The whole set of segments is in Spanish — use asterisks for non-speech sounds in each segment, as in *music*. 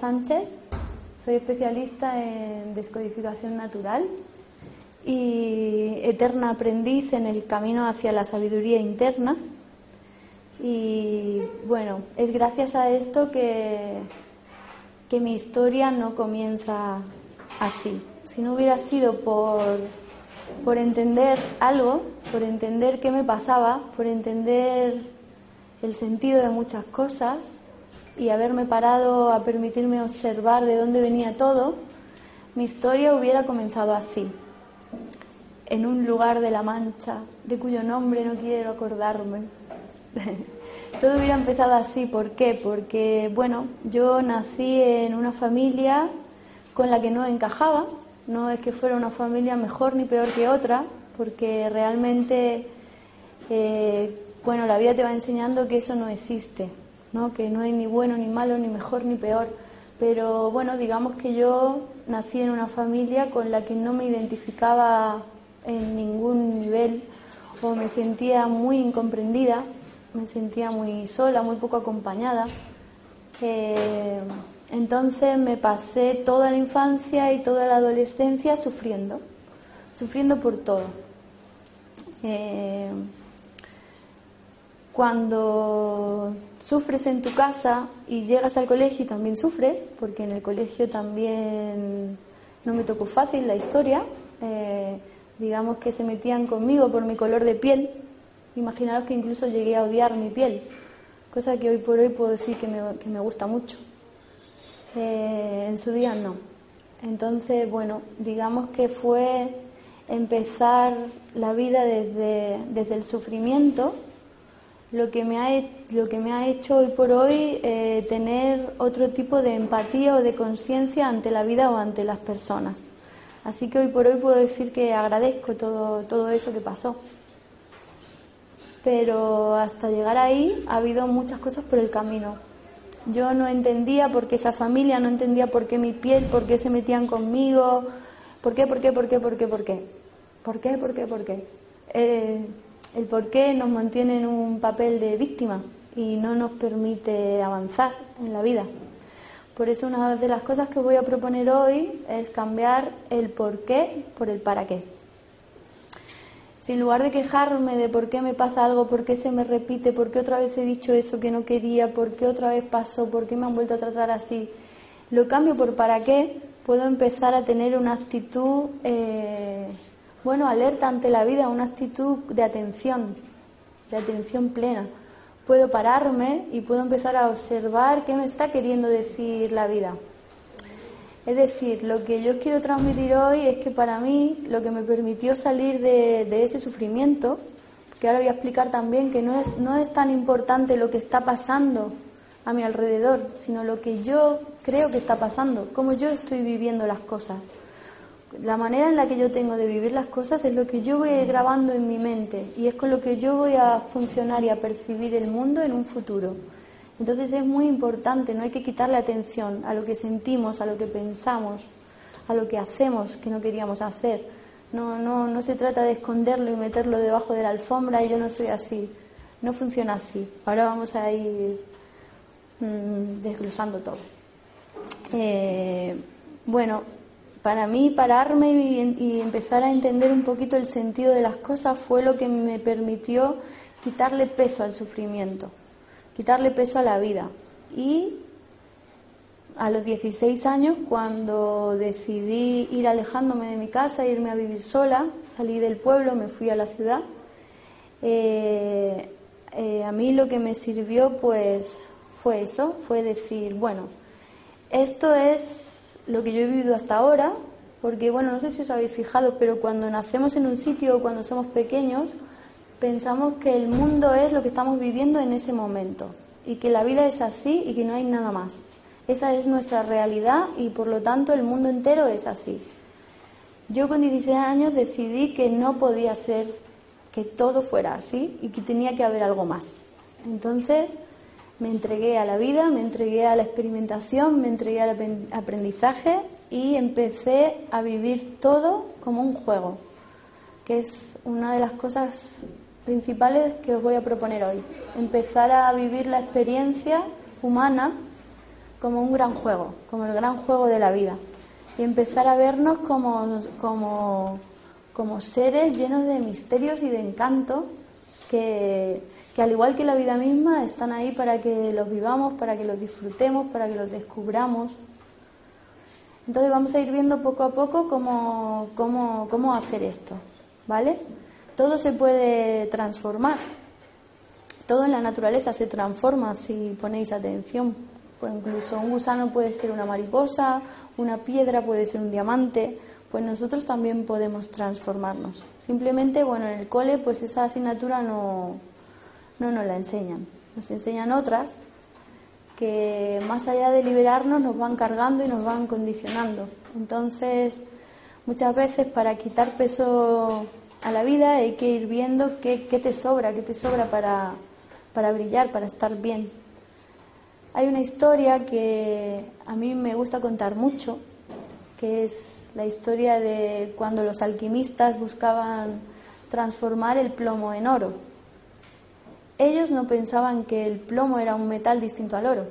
Sánchez, soy especialista en descodificación natural y eterna aprendiz en el camino hacia la sabiduría interna. Y bueno, es gracias a esto que, que mi historia no comienza así. Si no hubiera sido por, por entender algo, por entender qué me pasaba, por entender el sentido de muchas cosas y haberme parado a permitirme observar de dónde venía todo, mi historia hubiera comenzado así, en un lugar de la Mancha, de cuyo nombre no quiero acordarme. *laughs* todo hubiera empezado así, ¿por qué? Porque, bueno, yo nací en una familia con la que no encajaba, no es que fuera una familia mejor ni peor que otra, porque realmente eh, bueno, la vida te va enseñando que eso no existe, ¿no? que no hay ni bueno ni malo, ni mejor ni peor. Pero bueno, digamos que yo nací en una familia con la que no me identificaba en ningún nivel o me sentía muy incomprendida, me sentía muy sola, muy poco acompañada. Eh, entonces me pasé toda la infancia y toda la adolescencia sufriendo, sufriendo por todo. Eh, cuando sufres en tu casa y llegas al colegio y también sufres, porque en el colegio también no me tocó fácil la historia, eh, digamos que se metían conmigo por mi color de piel, imaginaros que incluso llegué a odiar mi piel, cosa que hoy por hoy puedo decir que me, gusta mucho. Eh, en su día no. Entonces, bueno, digamos que fue empezar la vida desde, desde el sufrimiento lo que me ha, lo que me ha hecho hoy por hoy eh, tener otro tipo de empatía o de conciencia ante la vida o ante las personas. Así que hoy por hoy puedo decir que agradezco todo, todo eso que pasó. Pero hasta llegar ahí ha habido muchas cosas por el camino. Yo no entendía por qué esa familia, no entendía por qué mi piel, por qué se metían conmigo, por qué, por qué, por qué, por qué, por qué. ¿Por qué, por qué, por qué? Eh, el por qué nos mantiene en un papel de víctima y no nos permite avanzar en la vida. Por eso una de las cosas que voy a proponer hoy es cambiar el por qué por el para qué. Si en lugar de quejarme de por qué me pasa algo, por qué se me repite, por qué otra vez he dicho eso que no quería, por qué otra vez pasó, por qué me han vuelto a tratar así, lo cambio por para qué, puedo empezar a tener una actitud eh, bueno, alerta ante la vida, una actitud de atención, de atención plena. Puedo pararme y puedo empezar a observar qué me está queriendo decir la vida. Es decir, lo que yo quiero transmitir hoy es que para mí lo que me permitió salir de, ese sufrimiento, que ahora voy a explicar también que no es, no es tan importante lo que está pasando a mi alrededor, sino lo que yo creo que está pasando, cómo yo estoy viviendo las cosas la manera en la que yo tengo de vivir las cosas es lo que yo voy grabando en mi mente y es con lo que yo voy a funcionar y a percibir el mundo en un futuro. Entonces es muy importante, no hay que quitarle atención a lo que sentimos, a lo que pensamos, a lo que hacemos que no queríamos hacer. No, no, no se trata de esconderlo y meterlo debajo de la alfombra y yo no soy así. No funciona así. Ahora vamos a ir mm, desglosando todo. Eh, bueno, para mí pararme y, empezar a entender un poquito el sentido de las cosas fue lo que me permitió quitarle peso al sufrimiento, quitarle peso a la vida. Y a los 16 años, cuando decidí ir alejándome de mi casa, irme a vivir sola, salí del pueblo, me fui a la ciudad, eh, eh, a mí lo que me sirvió pues fue eso, fue decir, bueno, esto es lo que yo he vivido hasta ahora, porque bueno, no sé si os habéis fijado, pero cuando nacemos en un sitio o cuando somos pequeños, pensamos que el mundo es lo que estamos viviendo en ese momento y que la vida es así y que no hay nada más. Esa es nuestra realidad y por lo tanto el mundo entero es así. Yo con 16 años decidí que no podía ser que todo fuera así y que tenía que haber algo más. Entonces, me entregué a la vida, me entregué a la experimentación, me entregué al aprendizaje y empecé a vivir todo como un juego, que es una de las cosas principales que os voy a proponer hoy. Empezar a vivir la experiencia humana como un gran juego, como el gran juego de la vida. Y empezar a vernos como, como, como seres llenos de misterios y de encanto que, que al igual que la vida misma están ahí para que los vivamos, para que los disfrutemos, para que los descubramos. Entonces vamos a ir viendo poco a poco cómo, cómo, cómo hacer esto, ¿vale? Todo se puede transformar, todo en la naturaleza se transforma si ponéis atención. Pues incluso un gusano puede ser una mariposa, una piedra puede ser un diamante, pues nosotros también podemos transformarnos. Simplemente, bueno, en el cole pues esa asignatura no, no nos la enseñan. Nos enseñan otras que más allá de liberarnos nos van cargando y nos van condicionando. Entonces, muchas veces para quitar peso a la vida hay que ir viendo qué, qué te sobra, qué te sobra para, para brillar, para estar bien. Hay una historia que a mí me gusta contar mucho, que es la historia de cuando los alquimistas buscaban transformar el plomo en oro. Ellos no pensaban que el plomo era un metal distinto al oro.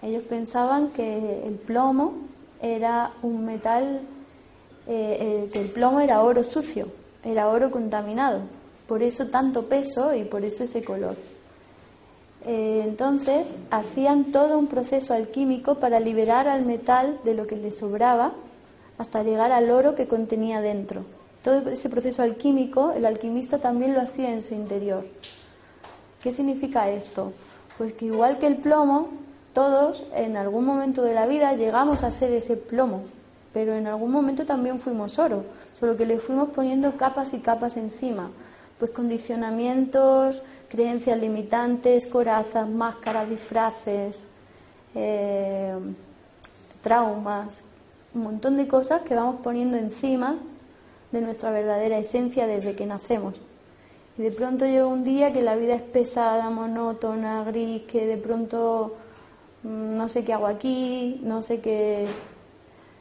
Ellos pensaban que el plomo era un metal, eh, eh, que el plomo era oro sucio, era oro contaminado. Por eso tanto peso y por eso ese color. Eh, entonces hacían todo un proceso alquímico para liberar al metal de lo que le sobraba hasta llegar al oro que contenía dentro. Todo ese proceso alquímico el alquimista también lo hacía en su interior. ¿Qué significa esto? Pues que igual que el plomo, todos en algún momento de la vida llegamos a ser ese plomo, pero en algún momento también fuimos oro, solo que le fuimos poniendo capas y capas encima, pues condicionamientos, creencias limitantes, corazas, máscaras, disfraces, eh, traumas, un montón de cosas que vamos poniendo encima de nuestra verdadera esencia desde que nacemos. Y de pronto llega un día que la vida es pesada, monótona, gris, que de pronto mm, no sé qué hago aquí, no sé qué.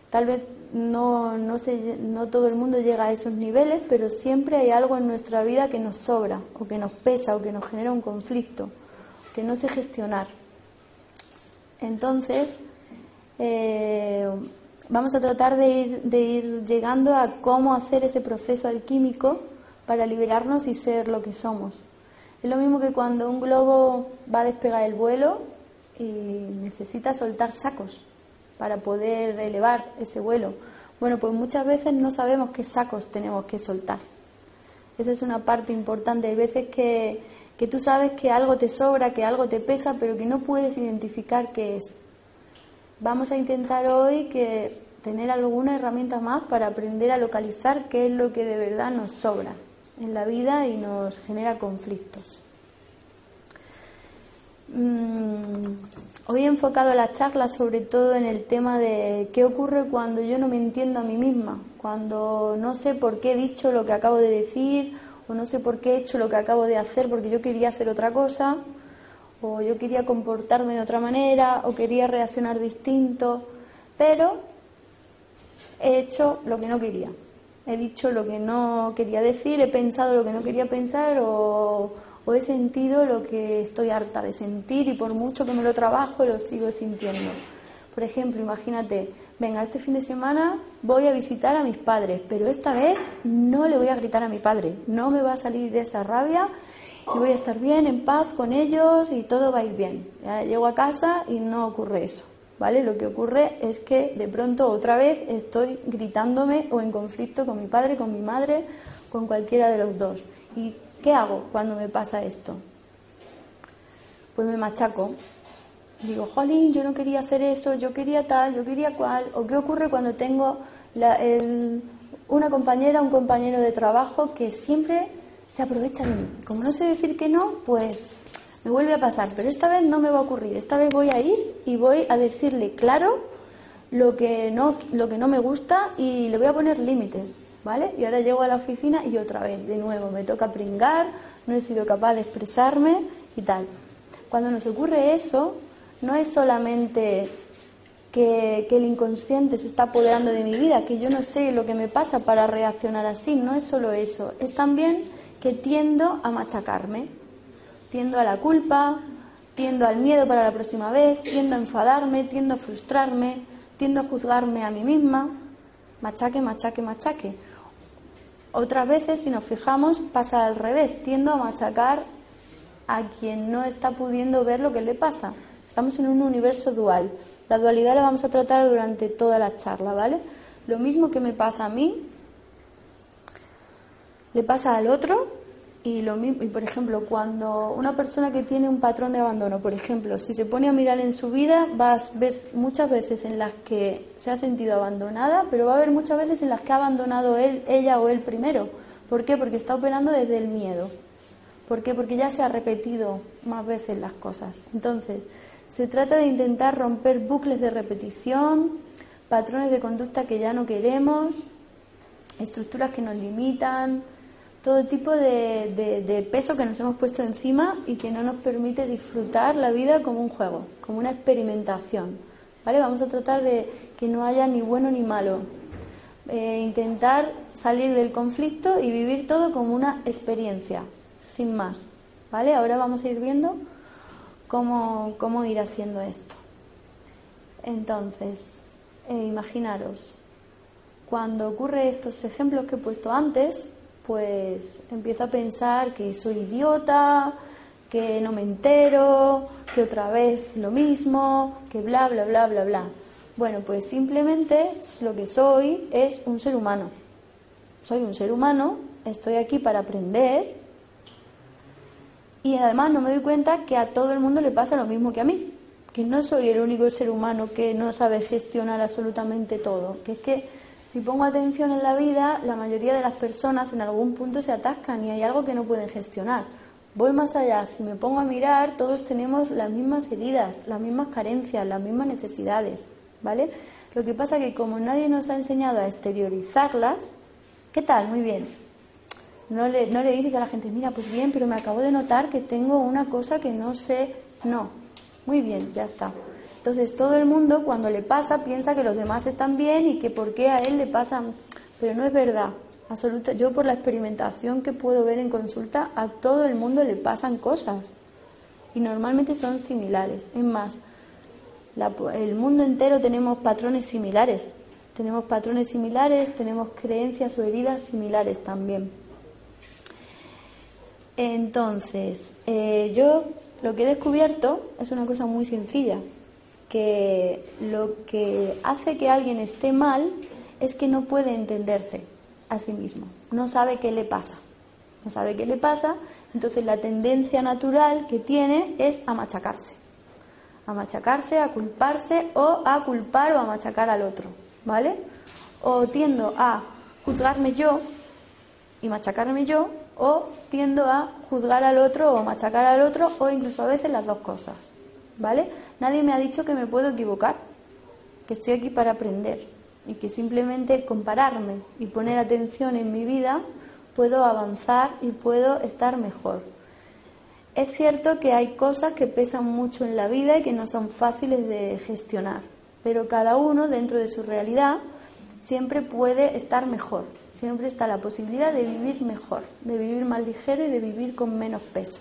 Tal vez no, no, sé, no todo el mundo llega a esos niveles, pero siempre hay algo en nuestra vida que nos sobra, o que nos pesa, o que nos genera un conflicto, que no sé gestionar. Entonces, eh, vamos a tratar de ir, de ir llegando a cómo hacer ese proceso alquímico para liberarnos y ser lo que somos. Es lo mismo que cuando un globo va a despegar el vuelo y necesita soltar sacos para poder elevar ese vuelo. Bueno, pues muchas veces no sabemos qué sacos tenemos que soltar. Esa es una parte importante. Hay veces que, que tú sabes que algo te sobra, que algo te pesa, pero que no puedes identificar qué es. Vamos a intentar hoy que tener alguna herramienta más para aprender a localizar qué es lo que de verdad nos sobra en la vida y nos genera conflictos. Mm, hoy he enfocado la charla sobre todo en el tema de qué ocurre cuando yo no me entiendo a mí misma, cuando no sé por qué he dicho lo que acabo de decir o no sé por qué he hecho lo que acabo de hacer porque yo quería hacer otra cosa o yo quería comportarme de otra manera o quería reaccionar distinto, pero he hecho lo que no quería he dicho lo que no quería decir, he pensado lo que no quería pensar o, he sentido lo que estoy harta de sentir y por mucho que me lo trabajo lo sigo sintiendo. Por ejemplo, imagínate, venga, este fin de semana voy a visitar a mis padres, pero esta vez no le voy a gritar a mi padre, no me va a salir esa rabia y voy a estar bien, en paz con ellos y todo va a ir bien. llego a casa y no ocurre eso. ¿Vale? Lo que ocurre es que de pronto otra vez estoy gritándome o en conflicto con mi padre, con mi madre, con cualquiera de los dos. ¿Y qué hago cuando me pasa esto? Pues me machaco. Digo, jolín, yo no quería hacer eso, yo quería tal, yo quería cual. ¿O qué ocurre cuando tengo una compañera, un compañero de trabajo que siempre se aprovecha de mí? Como no sé decir que no, pues me vuelve a pasar, pero esta vez no me va a ocurrir. Esta vez voy a ir y voy a decirle claro lo que no, lo que no me gusta y le voy a poner límites, ¿vale? Y ahora llego a la oficina y otra vez, de nuevo, me toca pringar, no he sido capaz de expresarme y tal. Cuando nos ocurre eso, no es solamente que, que, el inconsciente se está apoderando de mi vida, que yo no sé lo que me pasa para reaccionar así, no es solo eso, es también que tiendo a machacarme, tiendo a la culpa, tiendo al miedo para la próxima vez, tiendo a enfadarme, tiendo a frustrarme, tiendo a juzgarme a mí misma, machaque, machaque, machaque. Otras veces, si nos fijamos, pasa al revés, tiendo a machacar a quien no está pudiendo ver lo que le pasa. Estamos en un universo dual. La dualidad la vamos a tratar durante toda la charla, ¿vale? Lo mismo que me pasa a mí, le pasa al otro y, lo mismo, y por ejemplo, cuando una persona que tiene un patrón de abandono, por ejemplo, si se pone a mirar en su vida, va a ver muchas veces en las que se ha sentido abandonada, pero va a haber muchas veces en las que ha abandonado él, ella o él primero. ¿Por qué? Porque está operando desde el miedo. ¿Por qué? Porque ya se ha repetido más veces las cosas. Entonces, se trata de intentar romper bucles de repetición, patrones de conducta que ya no queremos, estructuras que nos limitan, todo tipo de, peso que nos hemos puesto encima y que no nos permite disfrutar la vida como un juego, como una experimentación. ¿Vale? Vamos a tratar de que no haya ni bueno ni malo. Eh, intentar salir del conflicto y vivir todo como una experiencia, sin más. ¿Vale? Ahora vamos a ir viendo cómo, cómo ir haciendo esto. Entonces, eh, imaginaros, cuando ocurre estos ejemplos que he puesto antes, pues empiezo a pensar que soy idiota, que no me entero, que otra vez lo mismo, que bla, bla, bla, bla, bla. Bueno, pues simplemente lo que soy es un ser humano. Soy un ser humano, estoy aquí para aprender y además no me doy cuenta que a todo el mundo le pasa lo mismo que a mí, que no soy el único ser humano que no sabe gestionar absolutamente todo, que es que si pongo atención en la vida, la mayoría de las personas en algún punto se atascan y hay algo que no pueden gestionar. Voy más allá, si me pongo a mirar, todos tenemos las mismas heridas, las mismas carencias, las mismas necesidades, ¿vale? Lo que pasa que como nadie nos ha enseñado a exteriorizarlas, ¿qué tal? Muy bien. No le, no le dices a la gente, mira, pues bien, pero me acabo de notar que tengo una cosa que no sé. No, muy bien, ya está. Entonces todo el mundo cuando le pasa piensa que los demás están bien y que por qué a él le pasan, pero no es verdad. Absoluta. Yo por la experimentación que puedo ver en consulta, a todo el mundo le pasan cosas y normalmente son similares. Es más, el mundo entero tenemos patrones similares. Tenemos patrones similares, tenemos creencias o heridas similares también. Entonces, eh, yo lo que he descubierto es una cosa muy sencilla que lo que hace que alguien esté mal es que no puede entenderse a sí mismo, no sabe qué le pasa, no sabe qué le pasa, entonces la tendencia natural que tiene es a machacarse, a machacarse, a culparse o a culpar o a machacar al otro, ¿vale? O tiendo a juzgarme yo y machacarme yo, o tiendo a juzgar al otro o machacar al otro, o incluso a veces las dos cosas. ¿Vale? Nadie me ha dicho que me puedo equivocar, que estoy aquí para aprender y que simplemente compararme y poner atención en mi vida puedo avanzar y puedo estar mejor. Es cierto que hay cosas que pesan mucho en la vida y que no son fáciles de gestionar, pero cada uno dentro de su realidad siempre puede estar mejor, siempre está la posibilidad de vivir mejor, de vivir más ligero y de vivir con menos peso.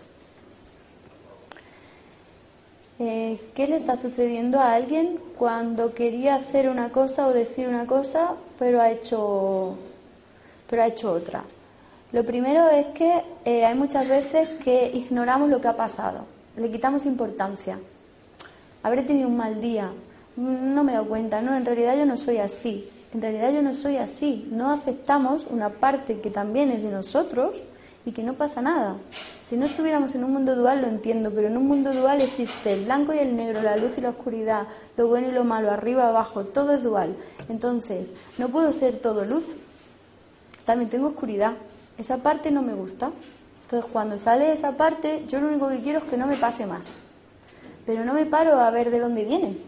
Eh, ¿Qué le está sucediendo a alguien cuando quería hacer una cosa o decir una cosa, pero ha hecho, pero ha hecho otra? Lo primero es que eh, hay muchas veces que ignoramos lo que ha pasado, le quitamos importancia. Habré tenido un mal día, no me he dado cuenta, no, en realidad yo no soy así, en realidad yo no soy así, no aceptamos una parte que también es de nosotros y que no pasa nada. Si no estuviéramos en un mundo dual lo entiendo, pero en un mundo dual existe el blanco y el negro, la luz y la oscuridad, lo bueno y lo malo, arriba, abajo, todo es dual. Entonces, no puedo ser todo luz, también tengo oscuridad. Esa parte no me gusta. Entonces, cuando sale esa parte, yo lo único que quiero es que no me pase más. Pero no me paro a ver de dónde viene.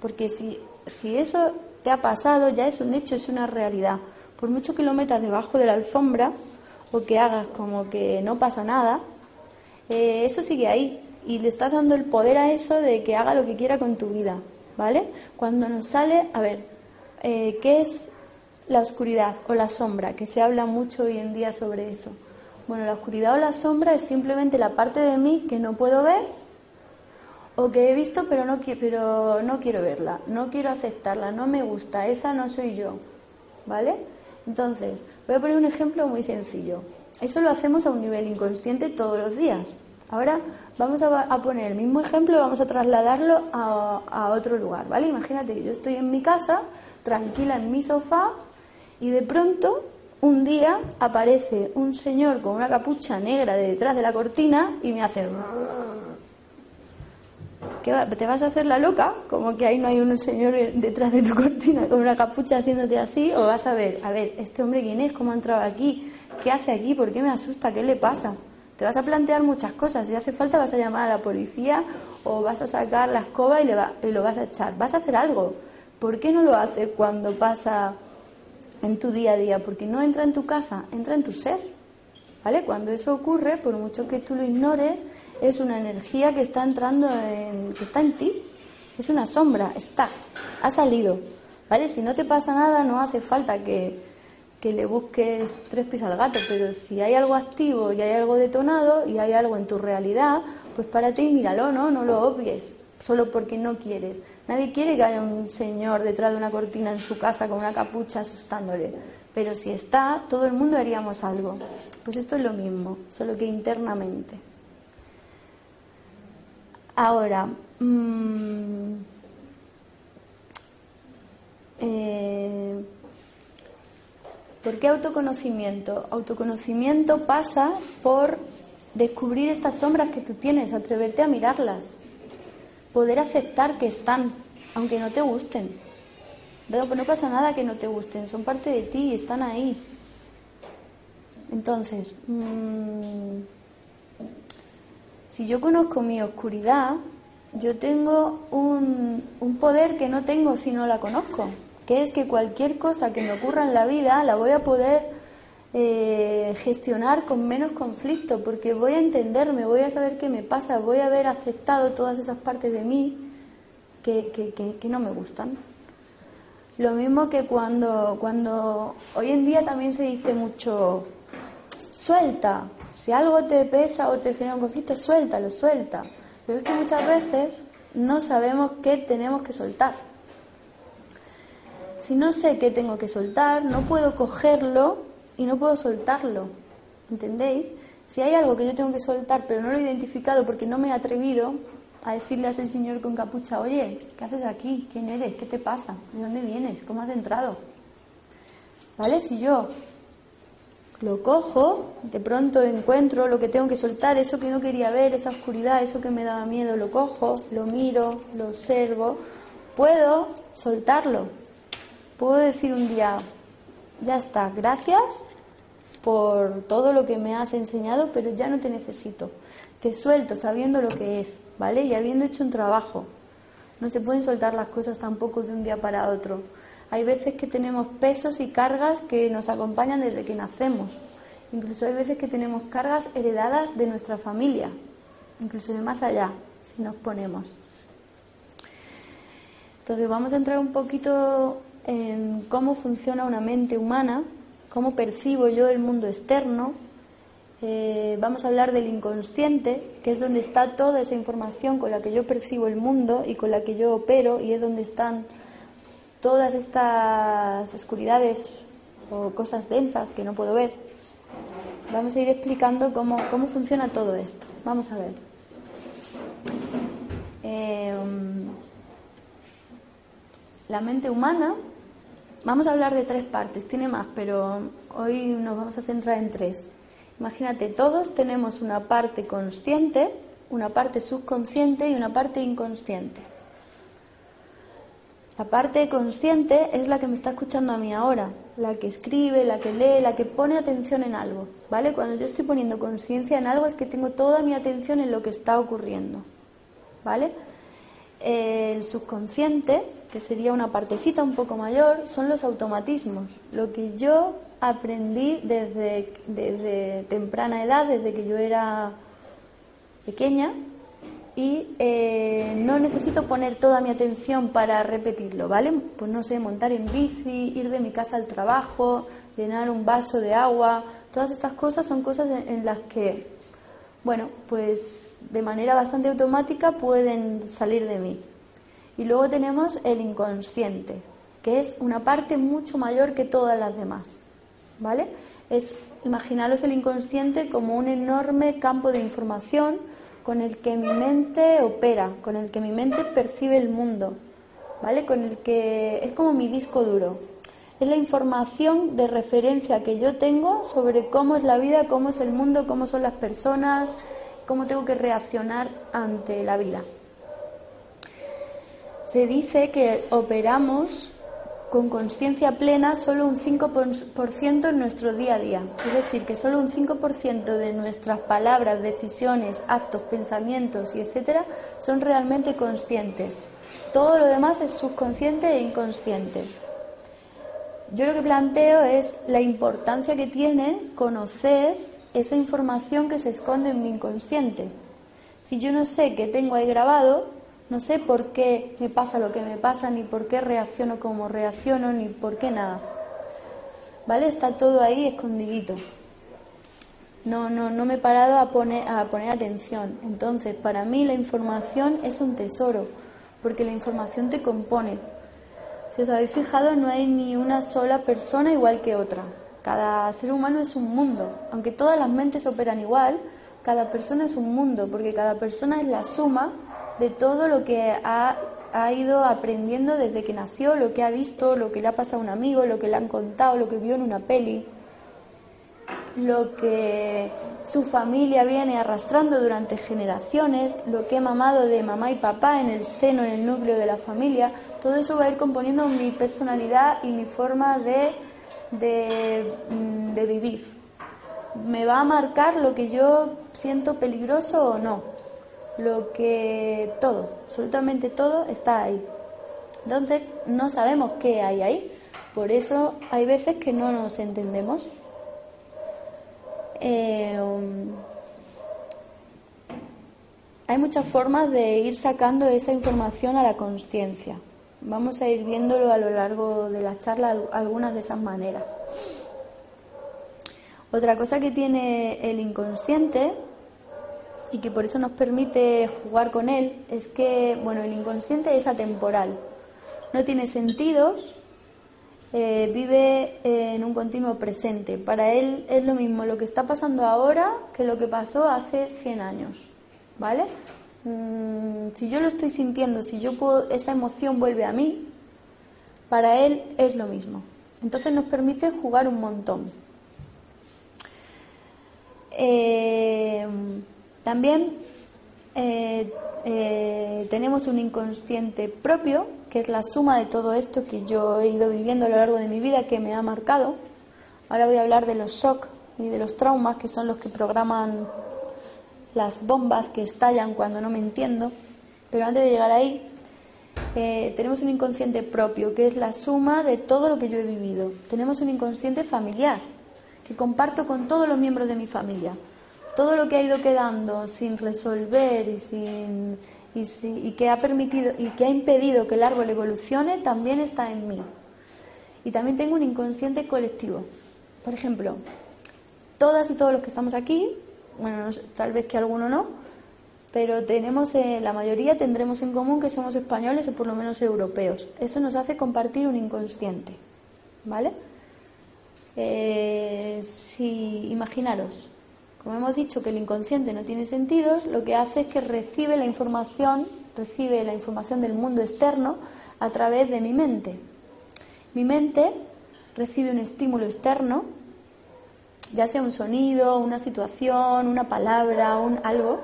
Porque si, si eso te ha pasado, ya es un hecho, es una realidad. Por mucho que lo metas debajo de la alfombra, o que hagas como que no pasa nada, eh, eso sigue ahí y le estás dando el poder a eso de que haga lo que quiera con tu vida, ¿vale? Cuando nos sale, a ver, eh, ¿qué es la oscuridad o la sombra? Que se habla mucho hoy en día sobre eso. Bueno, la oscuridad o la sombra es simplemente la parte de mí que no puedo ver o que he visto pero no, pero no quiero verla, no quiero aceptarla, no me gusta, esa no soy yo, ¿vale? Entonces, voy a poner un ejemplo muy sencillo. Eso lo hacemos a un nivel inconsciente todos los días. Ahora vamos a, poner el mismo ejemplo y vamos a trasladarlo a, a otro lugar, ¿vale? Imagínate que yo estoy en mi casa, tranquila en mi sofá, y de pronto un día aparece un señor con una capucha negra de detrás de la cortina y me hace... ¿Qué ¿Te vas a hacer la loca? Como que ahí no hay un señor detrás de tu *laughs* cortina con una capucha haciéndote así. O vas a ver, a ver, este hombre quién es, cómo ha entrado aquí, qué hace aquí, por qué me asusta, qué le pasa. Te vas a plantear muchas cosas. Si hace falta vas a llamar a la policía o vas a sacar la escoba y, le y lo vas a echar. Vas a hacer algo. ¿Por qué no lo haces cuando pasa en tu día a día? Porque no entra en tu casa, entra en tu ser. ¿Vale? Cuando eso ocurre, por mucho que tú lo ignores, es una energía que está entrando en, que está en ti. Es una sombra, está, ha salido. ¿Vale? Si no te pasa nada, no hace falta que, que le busques tres pies al gato, pero si hay algo activo y hay algo detonado y hay algo en tu realidad, pues párate y míralo, ¿no? No lo obvies, solo porque no quieres. Nadie quiere que haya un señor detrás de una cortina en su casa con una capucha asustándole. Pero si está, todo el mundo haríamos algo. Pues esto es lo mismo, solo que internamente. Ahora, mm, eh, ¿por qué autoconocimiento? Autoconocimiento pasa por descubrir estas sombras que tú tienes, atreverte a mirarlas poder aceptar que están, aunque no te gusten. Pues no pasa nada que no te gusten, son parte de ti y están ahí. Entonces, mm, si yo conozco mi oscuridad, yo tengo un, un poder que no tengo si no la conozco, que es que cualquier cosa que me ocurra en la vida la voy a poder eh, gestionar con menos conflicto, porque voy a entenderme, voy a saber qué me pasa, voy a haber aceptado todas esas partes de mí que, que, no me gustan. Lo mismo que cuando, cuando hoy en día también se dice mucho, suelta, si algo te pesa o te genera un conflicto, suéltalo, suelta. Pero es que muchas veces no sabemos qué tenemos que soltar. Si no sé qué tengo que soltar, no puedo cogerlo y no puedo soltarlo. ¿Entendéis? Si hay algo que yo tengo que soltar, pero no lo he identificado porque no me he atrevido a decirle a ese señor con capucha, oye, ¿qué haces aquí? ¿Quién eres? ¿Qué te pasa? ¿De dónde vienes? ¿Cómo has entrado? ¿Vale? Si yo lo cojo, de pronto encuentro lo que tengo que soltar, eso que no quería ver, esa oscuridad, eso que me daba miedo, lo cojo, lo miro, lo observo, puedo soltarlo. Puedo decir un día, ya está, gracias, por todo lo que me has enseñado, pero ya no te necesito. Te suelto sabiendo lo que es, ¿vale? Y habiendo hecho un trabajo. No se pueden soltar las cosas tampoco de un día para otro. Hay veces que tenemos pesos y cargas que nos acompañan desde que nacemos. Incluso hay veces que tenemos cargas heredadas de nuestra familia, incluso de más allá, si nos ponemos. Entonces vamos a entrar un poquito en cómo funciona una mente humana cómo percibo yo el mundo externo. Eh, vamos a hablar del inconsciente, que es donde está toda esa información con la que yo percibo el mundo y con la que yo opero, y es donde están todas estas oscuridades o cosas densas que no puedo ver. Vamos a ir explicando cómo, cómo funciona todo esto. Vamos a ver. Em, la mente humana Vamos a hablar de tres partes, tiene más, pero hoy nos vamos a centrar en tres. Imagínate, todos tenemos una parte consciente, una parte subconsciente y una parte inconsciente. La parte consciente es la que me está escuchando a mí ahora, la que escribe, la que lee, la que pone atención en algo, ¿vale? Cuando yo estoy poniendo conciencia en algo es que tengo toda mi atención en lo que está ocurriendo, ¿vale? El subconsciente que sería una partecita un poco mayor, son los automatismos. Lo que yo aprendí desde, desde temprana edad, desde que yo era pequeña, y eh, no necesito poner toda mi atención para repetirlo, ¿vale? Pues no sé, montar en bici, ir de mi casa al trabajo, llenar un vaso de agua, todas estas cosas son cosas en las que bueno, pues de manera bastante automática pueden salir de mí. Y luego tenemos el inconsciente, que es una parte mucho mayor que todas las demás. ¿Vale? Es imaginaros el inconsciente como un enorme campo de información con el que mi mente opera, con el que mi mente percibe el mundo, ¿vale? Con el que es como mi disco duro. Es la información de referencia que yo tengo sobre cómo es la vida, cómo es el mundo, cómo son las personas, cómo tengo que reaccionar ante la vida. Se dice que operamos con conciencia plena solo un 5% en nuestro día a día. Es decir, que solo un 5% de nuestras palabras, decisiones, actos, pensamientos y etcétera son realmente conscientes. Todo lo demás es subconsciente e inconsciente. Yo lo que planteo es la importancia que tiene conocer esa información que se esconde en mi inconsciente. Si yo no sé qué tengo ahí grabado, no sé por qué me pasa lo que me pasa, ni por qué reacciono como reacciono, ni por qué nada. ¿Vale? Está todo ahí escondidito. No, no, no me he parado a poner, a poner atención. Entonces, para mí la información es un tesoro porque la información te compone. Si os habéis fijado, no hay ni una sola persona igual que otra. Cada ser humano es un mundo. Aunque todas las mentes operan igual, cada persona es un mundo, porque cada persona es la suma de todo lo que ha, ha ido aprendiendo desde que nació, lo que ha visto, lo que le ha pasado a un amigo, lo que le han contado, lo que vio en una peli, lo que su familia viene arrastrando durante generaciones, lo que he mamado de mamá y papá en el seno, en el núcleo de la familia, todo eso va a ir componiendo mi personalidad y mi forma de, de, mm, vivir. Me va a marcar lo que yo siento peligroso o no. Lo que todo, absolutamente todo está ahí. Entonces no sabemos qué hay ahí. Por eso hay veces que no nos entendemos. Eh, hay muchas formas de ir sacando esa información a la conciencia. Vamos a ir viéndolo a lo largo de la charla algunas de esas maneras. Otra cosa que tiene el inconsciente y que por eso nos permite jugar con él es que, bueno, el inconsciente es atemporal. No tiene sentidos, eh, vive en un continuo presente. Para él es lo mismo lo que está pasando ahora que lo que pasó hace 100 años. ¿Vale? Mm, si yo lo estoy sintiendo, si yo puedo, esa emoción vuelve a mí, para él es lo mismo. Entonces nos permite jugar un montón. Eh, también eh, tenemos un inconsciente propio que es la suma de todo esto que yo he ido viviendo a lo largo de mi vida, que me ha marcado. Ahora voy a hablar de los shock y de los traumas, que son los que programan las bombas que estallan cuando no me entiendo. Pero antes de llegar ahí, eh, tenemos un inconsciente propio, que es la suma de todo lo que yo he vivido. Tenemos un inconsciente familiar, que comparto con todos los miembros de mi familia. Todo lo que ha ido quedando sin resolver y sin y, que ha permitido y que ha impedido que el árbol evolucione también está en mí. Y también tengo un inconsciente colectivo. Por ejemplo, todas y todos los que estamos aquí, bueno, tal vez que alguno no, pero tenemos, eh, la mayoría tendremos en común que somos españoles o por lo menos europeos. Eso nos hace compartir un inconsciente, ¿vale? Eh, si imaginaros, como hemos dicho que el inconsciente no tiene sentidos, lo que hace es que recibe la información, recibe la información del mundo externo a través de mi mente. Mi mente recibe un estímulo externo, ya sea un sonido, una situación, una palabra, un algo,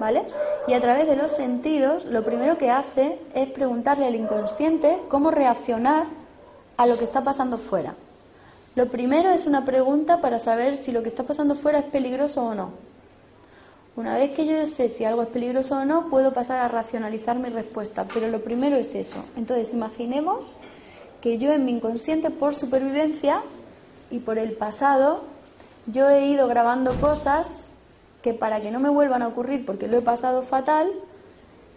¿vale? Y a través de los sentidos, lo primero que hace es preguntarle al inconsciente cómo reaccionar a lo que está pasando fuera. Lo primero es una pregunta para saber si lo que está pasando fuera es peligroso o no. Una vez que yo sé si algo es peligroso o no, puedo pasar a racionalizar mi respuesta, pero lo primero es eso. Entonces, imaginemos que yo en mi inconsciente, por supervivencia y por el pasado, yo he ido grabando cosas que para que no me vuelvan a ocurrir porque lo he pasado fatal,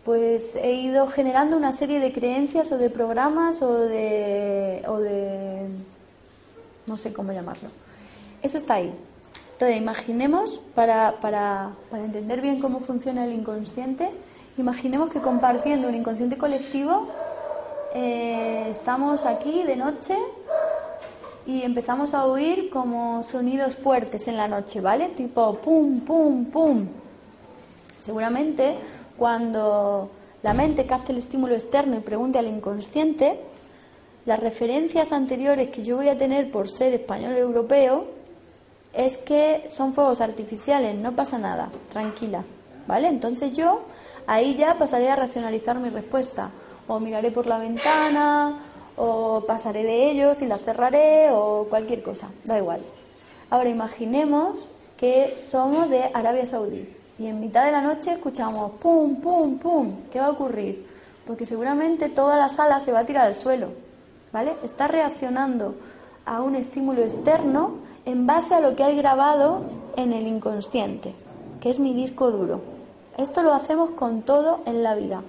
pues he ido generando una serie de creencias o de programas o de, o de no sé cómo llamarlo. Eso está ahí. Entonces, imaginemos, para, para, para entender bien cómo funciona el inconsciente, imaginemos que compartiendo un inconsciente colectivo, eh, estamos aquí de noche y empezamos a oír como sonidos fuertes en la noche, ¿vale? Tipo pum, pum, pum. Seguramente cuando la mente capte el estímulo externo y pregunte al inconsciente, las referencias anteriores que yo voy a tener por ser español europeo es que son fuegos artificiales, no pasa nada, tranquila, ¿vale? Entonces yo ahí ya pasaré a racionalizar mi respuesta, o miraré por la ventana, o pasaré de ellos y la cerraré, o cualquier cosa, da igual. Ahora imaginemos que somos de Arabia Saudí y en mitad de la noche escuchamos pum, pum, pum, ¿qué va a ocurrir? Porque seguramente toda la sala se va a tirar al suelo, ¿vale? Está reaccionando a un estímulo externo en base a lo que hay grabado en el inconsciente, que es mi disco duro. Esto lo hacemos con todo en la vida.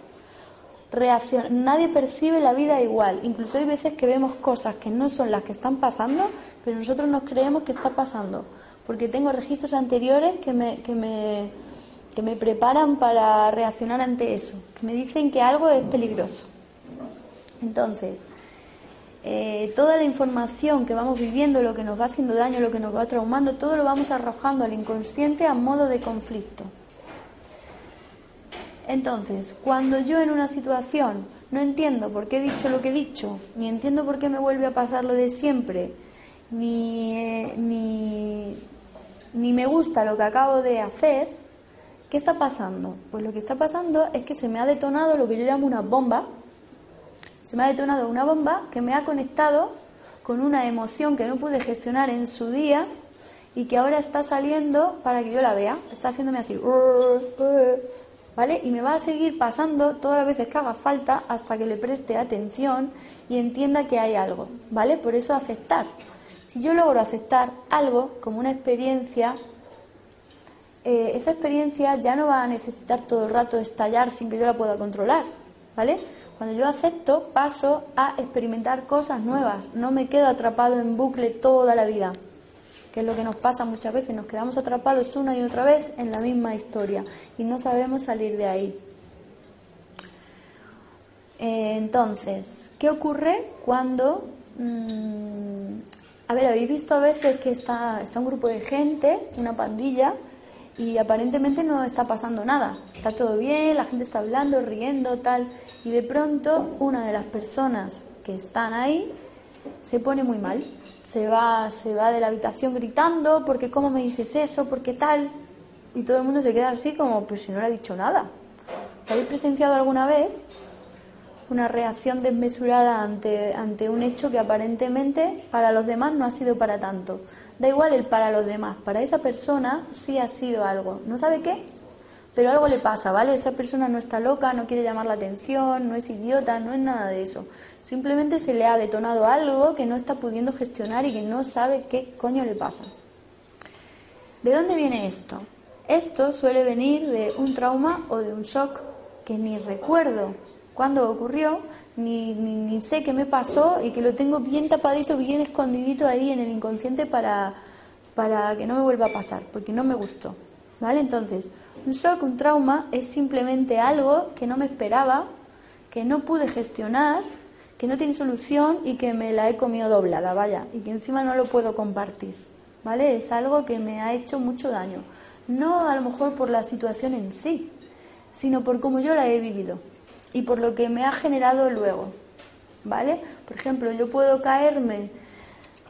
Nadie percibe la vida igual. Incluso hay veces que vemos cosas que no son las que están pasando, pero nosotros nos creemos que está pasando. Porque tengo registros anteriores que me, que me, que me preparan para reaccionar ante eso, que me dicen que algo es peligroso. Entonces, eh, toda la información que vamos viviendo, lo que nos va haciendo daño, lo que nos va traumando, todo lo vamos arrojando al inconsciente a modo de conflicto. Entonces, cuando yo en una situación no entiendo por qué he dicho lo que he dicho, ni entiendo por qué me vuelve a pasar lo de siempre, ni, eh, ni, ni me gusta lo que acabo de hacer, ¿qué está pasando? Pues lo que está pasando es que se me ha detonado lo que yo llamo una bomba, se me ha detonado una bomba que me ha conectado con una emoción que no pude gestionar en su día y que ahora está saliendo para que yo la vea. Está haciéndome así. ¿Vale? Y me va a seguir pasando todas las veces que haga falta hasta que le preste atención y entienda que hay algo. ¿Vale? Por eso aceptar. Si yo logro aceptar algo como una experiencia, eh, esa experiencia ya no va a necesitar todo el rato estallar sin que yo la pueda controlar. ¿Vale? Cuando yo acepto, paso a experimentar cosas nuevas. No me quedo atrapado en bucle toda la vida, que es lo que nos pasa muchas veces. Nos quedamos atrapados una y otra vez en la misma historia y no sabemos salir de ahí. Eh, entonces, ¿qué ocurre cuando... Mm, a ver, habéis visto a veces que está, está un grupo de gente, una pandilla, y aparentemente no está pasando nada. Está todo bien, la gente está hablando, riendo, tal. Y de pronto una de las personas que están ahí se pone muy mal. Se va, se va de la habitación gritando, porque cómo me dices eso, porque tal. Y todo el mundo se queda así como, pues si no le ha dicho nada. ¿Habéis presenciado alguna vez una reacción desmesurada ante, ante un hecho que aparentemente para los demás no ha sido para tanto? Da igual el para los demás, para esa persona sí ha sido algo. ¿No sabe qué? Pero algo le pasa, ¿vale? Esa persona no está loca, no quiere llamar la atención, no es idiota, no es nada de eso. Simplemente se le ha detonado algo que no está pudiendo gestionar y que no sabe qué coño le pasa. ¿De dónde viene esto? Esto suele venir de un trauma o de un shock que ni recuerdo cuándo ocurrió, ni, ni, sé qué me pasó y que lo tengo bien tapadito, bien escondidito ahí en el inconsciente para, para que no me vuelva a pasar, porque no me gustó. ¿Vale? Entonces, un shock, un trauma es simplemente algo que no me esperaba, que no pude gestionar, que no tiene solución y que me la he comido doblada, vaya, y que encima no lo puedo compartir. ¿Vale? Es algo que me ha hecho mucho daño. No a lo mejor por la situación en sí, sino por cómo yo la he vivido y por lo que me ha generado luego. ¿Vale? Por ejemplo, yo puedo caerme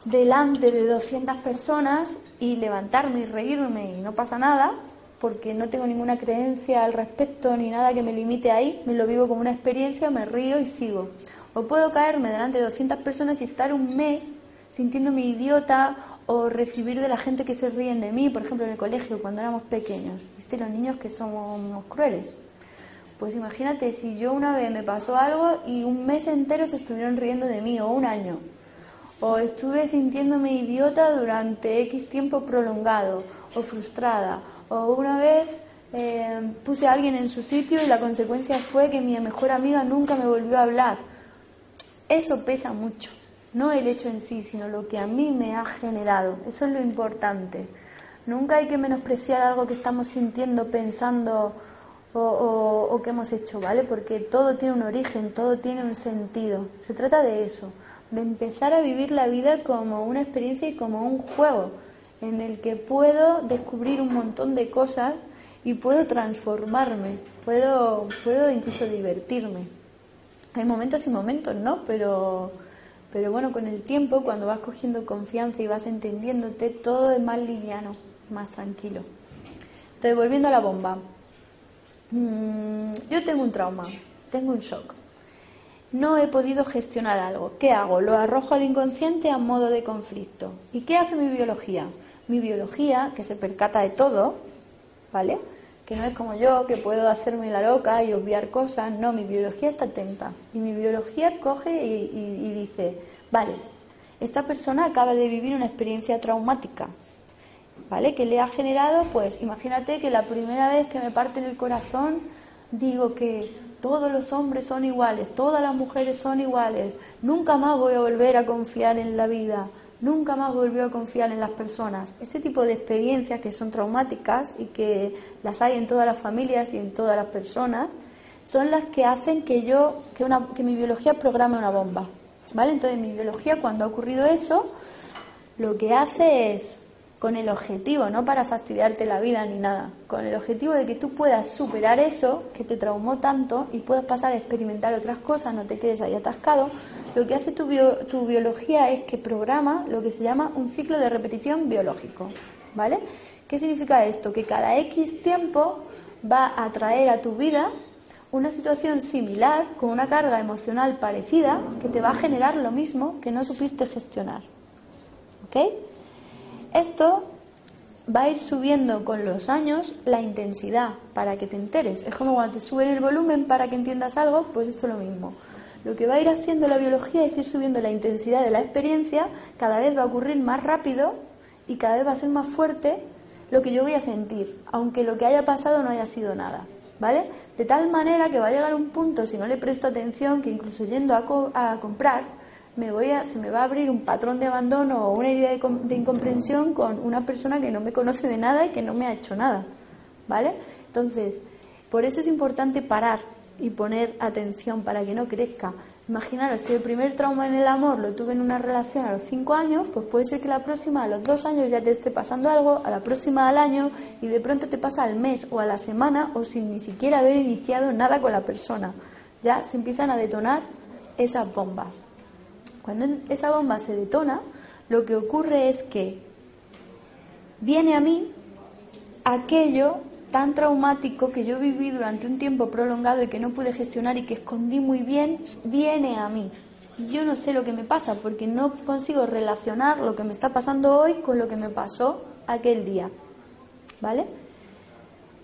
delante de 200 personas y levantarme y reírme y no pasa nada, porque no tengo ninguna creencia al respecto ni nada que me limite ahí, me lo vivo como una experiencia, me río y sigo. O puedo caerme delante de 200 personas y estar un mes sintiéndome idiota o recibir de la gente que se ríen de mí, por ejemplo en el colegio cuando éramos pequeños. ¿Viste los niños que somos crueles? Pues imagínate si yo una vez me pasó algo y un mes entero se estuvieron riendo de mí, o un año. O estuve sintiéndome idiota durante X tiempo prolongado, o frustrada. O una vez eh, puse a alguien en su sitio y la consecuencia fue que mi mejor amiga nunca me volvió a hablar. Eso pesa mucho. No el hecho en sí, sino lo que a mí me ha generado. Eso es lo importante. Nunca hay que menospreciar algo que estamos sintiendo, pensando o, que hemos hecho, ¿vale? Porque todo tiene un origen, todo tiene un sentido. Se trata de eso, de empezar a vivir la vida como una experiencia y como un juego en el que puedo descubrir un montón de cosas y puedo transformarme, puedo, puedo incluso divertirme. Hay momentos y momentos, ¿no? Pero, pero bueno, con el tiempo, cuando vas cogiendo confianza y vas entendiéndote, todo es más liviano, más tranquilo. Entonces, volviendo a la bomba. Mm, yo tengo un trauma, tengo un shock. No he podido gestionar algo. ¿Qué hago? Lo arrojo al inconsciente a modo de conflicto. ¿Y qué hace mi biología? Mi biología, que se percata de todo, ¿vale? Que no es como yo, que puedo hacerme la loca y obviar cosas. No, mi biología está atenta. Y mi biología coge y, y dice, vale, esta persona acaba de vivir una experiencia traumática. ¿vale? Que le ha generado, pues imagínate que la primera vez que me parte el corazón digo que todos los hombres son iguales, todas las mujeres son iguales, nunca más voy a volver a confiar en la vida, nunca más volvió a confiar en las personas. Este tipo de experiencias que son traumáticas y que las hay en todas las familias y en todas las personas, son las que hacen que yo, que, una, que mi biología programe una bomba. ¿Vale? Entonces mi biología cuando ha ocurrido eso, lo que hace es con el objetivo, no para fastidiarte la vida ni nada, con el objetivo de que tú puedas superar eso que te traumó tanto y puedas pasar a experimentar otras cosas, no te quedes ahí atascado, lo que hace tu, tu biología es que programa lo que se llama un ciclo de repetición biológico, ¿vale? ¿Qué significa esto? Que cada X tiempo va a traer a tu vida una situación similar, con una carga emocional parecida, que te va a generar lo mismo que no supiste gestionar. ¿Ok? Esto va a ir subiendo con los años la intensidad para que te enteres. Es como cuando te suben el volumen para que entiendas algo, pues esto es lo mismo. Lo que va a ir haciendo la biología es ir subiendo la intensidad de la experiencia, cada vez va a ocurrir más rápido y cada vez va a ser más fuerte lo que yo voy a sentir, aunque lo que haya pasado no haya sido nada, ¿vale? De tal manera que va a llegar un punto, si no le presto atención, que incluso yendo a, a comprar, me voy a, se me va a abrir un patrón de abandono o una herida de, incomprensión con una persona que no me conoce de nada y que no me ha hecho nada. ¿Vale? Entonces, por eso es importante parar y poner atención para que no crezca. Imaginaros, si el primer trauma en el amor lo tuve en una relación a los cinco años, pues puede ser que la próxima a los dos años ya te esté pasando algo, a la próxima al año y de pronto te pasa al mes o a la semana o sin ni siquiera haber iniciado nada con la persona. Ya se empiezan a detonar esas bombas. Cuando esa bomba se detona, lo que ocurre es que viene a mí aquello tan traumático que yo viví durante un tiempo prolongado y que no pude gestionar y que escondí muy bien, viene a mí. Y yo no sé lo que me pasa porque no consigo relacionar lo que me está pasando hoy con lo que me pasó aquel día. ¿Vale?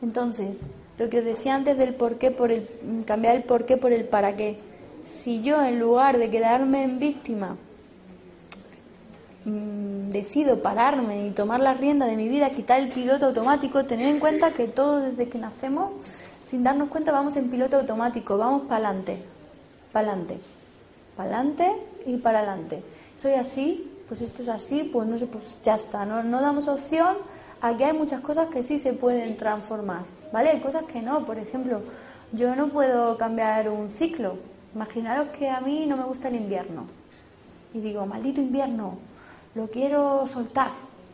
Entonces, lo que os decía antes del por qué por el cambiar el por qué por el para qué si yo en lugar de quedarme en víctima mm, decido pararme y tomar la rienda de mi vida, quitar el piloto automático, tener en cuenta que todo desde que nacemos, sin darnos cuenta, vamos en piloto automático, vamos para adelante, para adelante, para adelante y para adelante. Soy así, pues esto es así, pues no sé, pues ya está, no, no damos opción. Aquí hay muchas cosas que sí se pueden transformar, ¿vale? Hay cosas que no, por ejemplo, yo no puedo cambiar un ciclo, Imaginaros que a mí no me gusta el invierno. Y digo, maldito invierno, lo quiero soltar,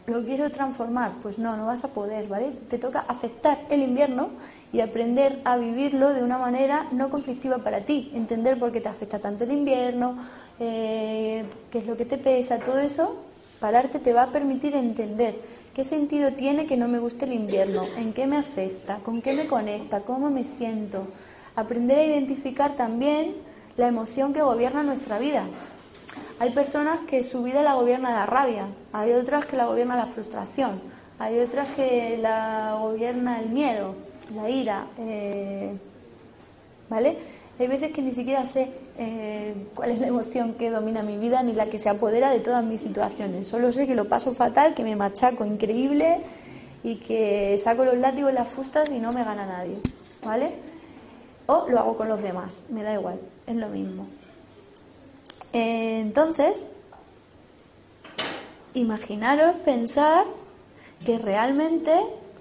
lo quiero transformar. Pues no, no vas a poder, ¿vale? Te toca aceptar el invierno y aprender a vivirlo de una manera no conflictiva para ti. Entender por qué te afecta tanto el invierno, eh, qué es lo que te pesa, todo eso. Pararte te va a permitir entender qué sentido tiene que no me guste el invierno, en qué me afecta, con qué me conecta, cómo me siento aprender a identificar también la emoción que gobierna nuestra vida. Hay personas que su vida la gobierna la rabia, hay otras que la gobierna la frustración, hay otras que la gobierna el miedo, la ira, eh, ¿vale? Hay veces que ni siquiera sé eh, cuál es la emoción que domina mi vida ni la que se apodera de todas mis situaciones. Solo sé que lo paso fatal, que me machaco increíble y que saco los látigos y las fustas y no me gana nadie, ¿vale? o lo hago con los demás, me da igual, es lo mismo. entonces, imaginaros pensar que realmente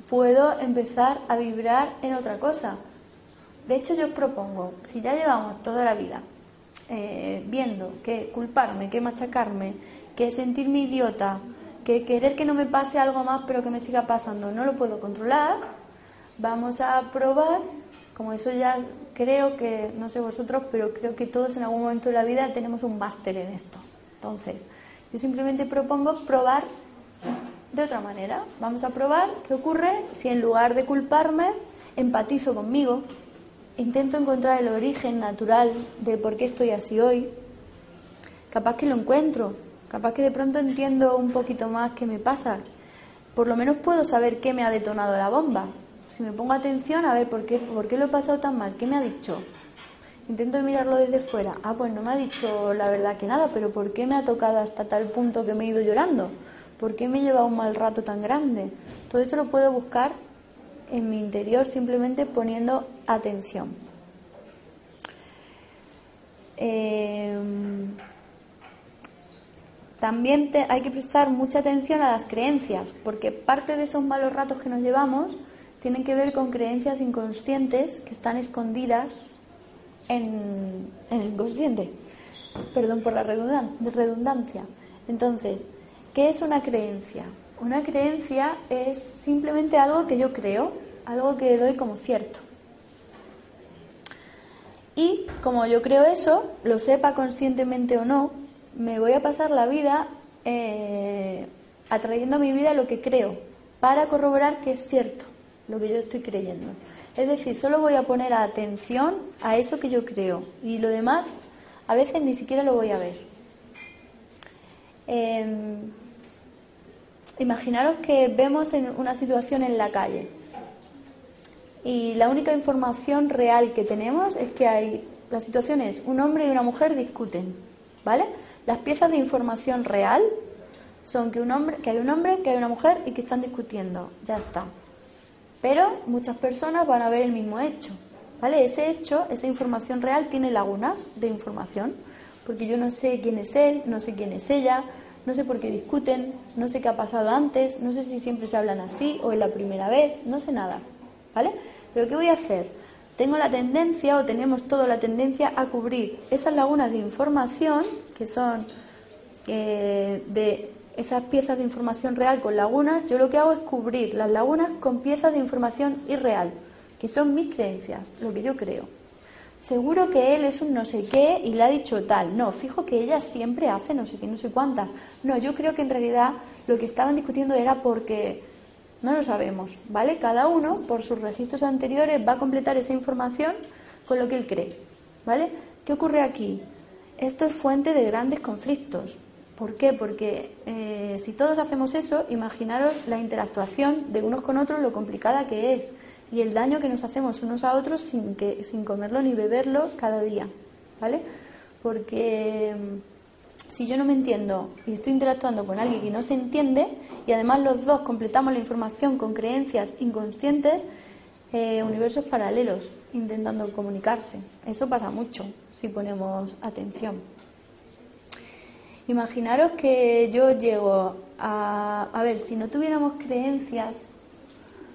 puedo empezar a vibrar en otra cosa. De hecho, yo os propongo, si ya llevamos toda la vida eh, viendo que culparme, que machacarme, que sentirme idiota, que querer que no me pase algo más pero que me siga pasando no lo puedo controlar, vamos a probar, como eso ya creo que, no sé vosotros, pero creo que todos en algún momento de la vida tenemos un máster en esto. Entonces, yo simplemente propongo probar de otra manera. Vamos a probar qué ocurre si en lugar de culparme, empatizo conmigo, intento encontrar el origen natural de por qué estoy así hoy. Capaz que lo encuentro, capaz que de pronto entiendo un poquito más qué me pasa. Por lo menos puedo saber qué me ha detonado la bomba. Si me pongo atención a ver por qué, por qué lo he pasado tan mal, qué me ha dicho. Intento mirarlo desde fuera. Ah, pues no me ha dicho la verdad que nada, pero ¿por qué me ha tocado hasta tal punto que me he ido llorando? ¿Por qué me he llevado un mal rato tan grande? Todo eso lo puedo buscar en mi interior simplemente poniendo atención. Em, también hay que prestar mucha atención a las creencias, porque parte de esos malos ratos que nos llevamos tienen que ver con creencias inconscientes que están escondidas en, el inconsciente. Perdón por la redundancia. Entonces, ¿qué es una creencia? Una creencia es simplemente algo que yo creo, algo que doy como cierto. Y como yo creo eso, lo sepa conscientemente o no, me voy a pasar la vida eh, atrayendo a mi vida lo que creo, para corroborar que es cierto lo que yo estoy creyendo. Es decir, solo voy a poner atención a eso que yo creo y lo demás a veces ni siquiera lo voy a ver. Em, imaginaros que vemos en una situación en la calle y la única información real que tenemos es que hay, la situación es un hombre y una mujer discuten, ¿vale? Las piezas de información real son que un hombre, que hay un hombre, que hay una mujer y que están discutiendo, ya está. Pero muchas personas van a ver el mismo hecho, ¿vale? Ese hecho, esa información real tiene lagunas de información, porque yo no sé quién es él, no sé quién es ella, no sé por qué discuten, no sé qué ha pasado antes, no sé si siempre se hablan así o es la primera vez, no sé nada, ¿vale? Pero ¿qué voy a hacer? Tengo la tendencia o tenemos toda la tendencia a cubrir esas lagunas de información, que son eh, de esas piezas de información real con lagunas, yo lo que hago es cubrir las lagunas con piezas de información irreal, que son mis creencias, lo que yo creo. Seguro que él es un no sé qué y le ha dicho tal. No, fijo que ella siempre hace no sé qué, no sé cuántas. No, yo creo que en realidad lo que estaban discutiendo era porque no lo sabemos, ¿vale? Cada uno, por sus registros anteriores, va a completar esa información con lo que él cree, ¿vale? ¿Qué ocurre aquí? Esto es fuente de grandes conflictos. ¿Por qué? Porque eh, si todos hacemos eso, imaginaros la interactuación de unos con otros, lo complicada que es y el daño que nos hacemos unos a otros sin, que, sin comerlo ni beberlo cada día, ¿vale? Porque si yo no me entiendo y estoy interactuando con alguien que no se entiende y además los dos completamos la información con creencias inconscientes, eh, universos paralelos intentando comunicarse. Eso pasa mucho si ponemos atención. Imaginaros que yo llego a, a ver, si no tuviéramos creencias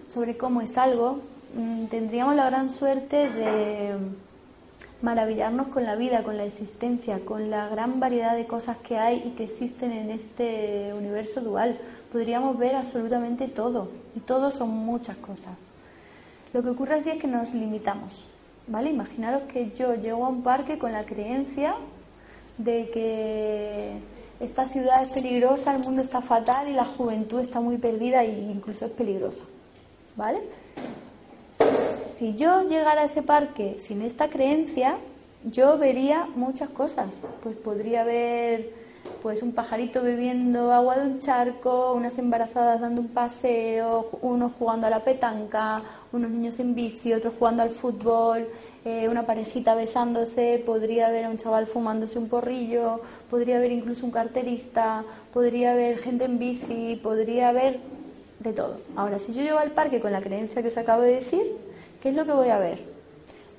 sobre cómo es algo, mm, tendríamos la gran suerte de maravillarnos con la vida, con la existencia, con la gran variedad de cosas que hay y que existen en este universo dual. Podríamos ver absolutamente todo y todo son muchas cosas. Lo que ocurre así es que nos limitamos, ¿vale? Imaginaros que yo llego a un parque con la creencia de que esta ciudad es peligrosa, el mundo está fatal y la juventud está muy perdida e incluso es peligrosa, ¿vale? si yo llegara a ese parque sin esta creencia, yo vería muchas cosas. Pues podría ver pues un pajarito bebiendo agua de un charco, unas embarazadas dando un paseo, unos jugando a la petanca, unos niños en bici, otros jugando al fútbol, eh, una parejita besándose, podría a un chaval fumándose un porrillo, podría haber incluso un carterista, podría haber gente en bici, podría haber de todo. Ahora, si yo llego al parque con la creencia que os acabo de decir, ¿qué es lo que voy a ver?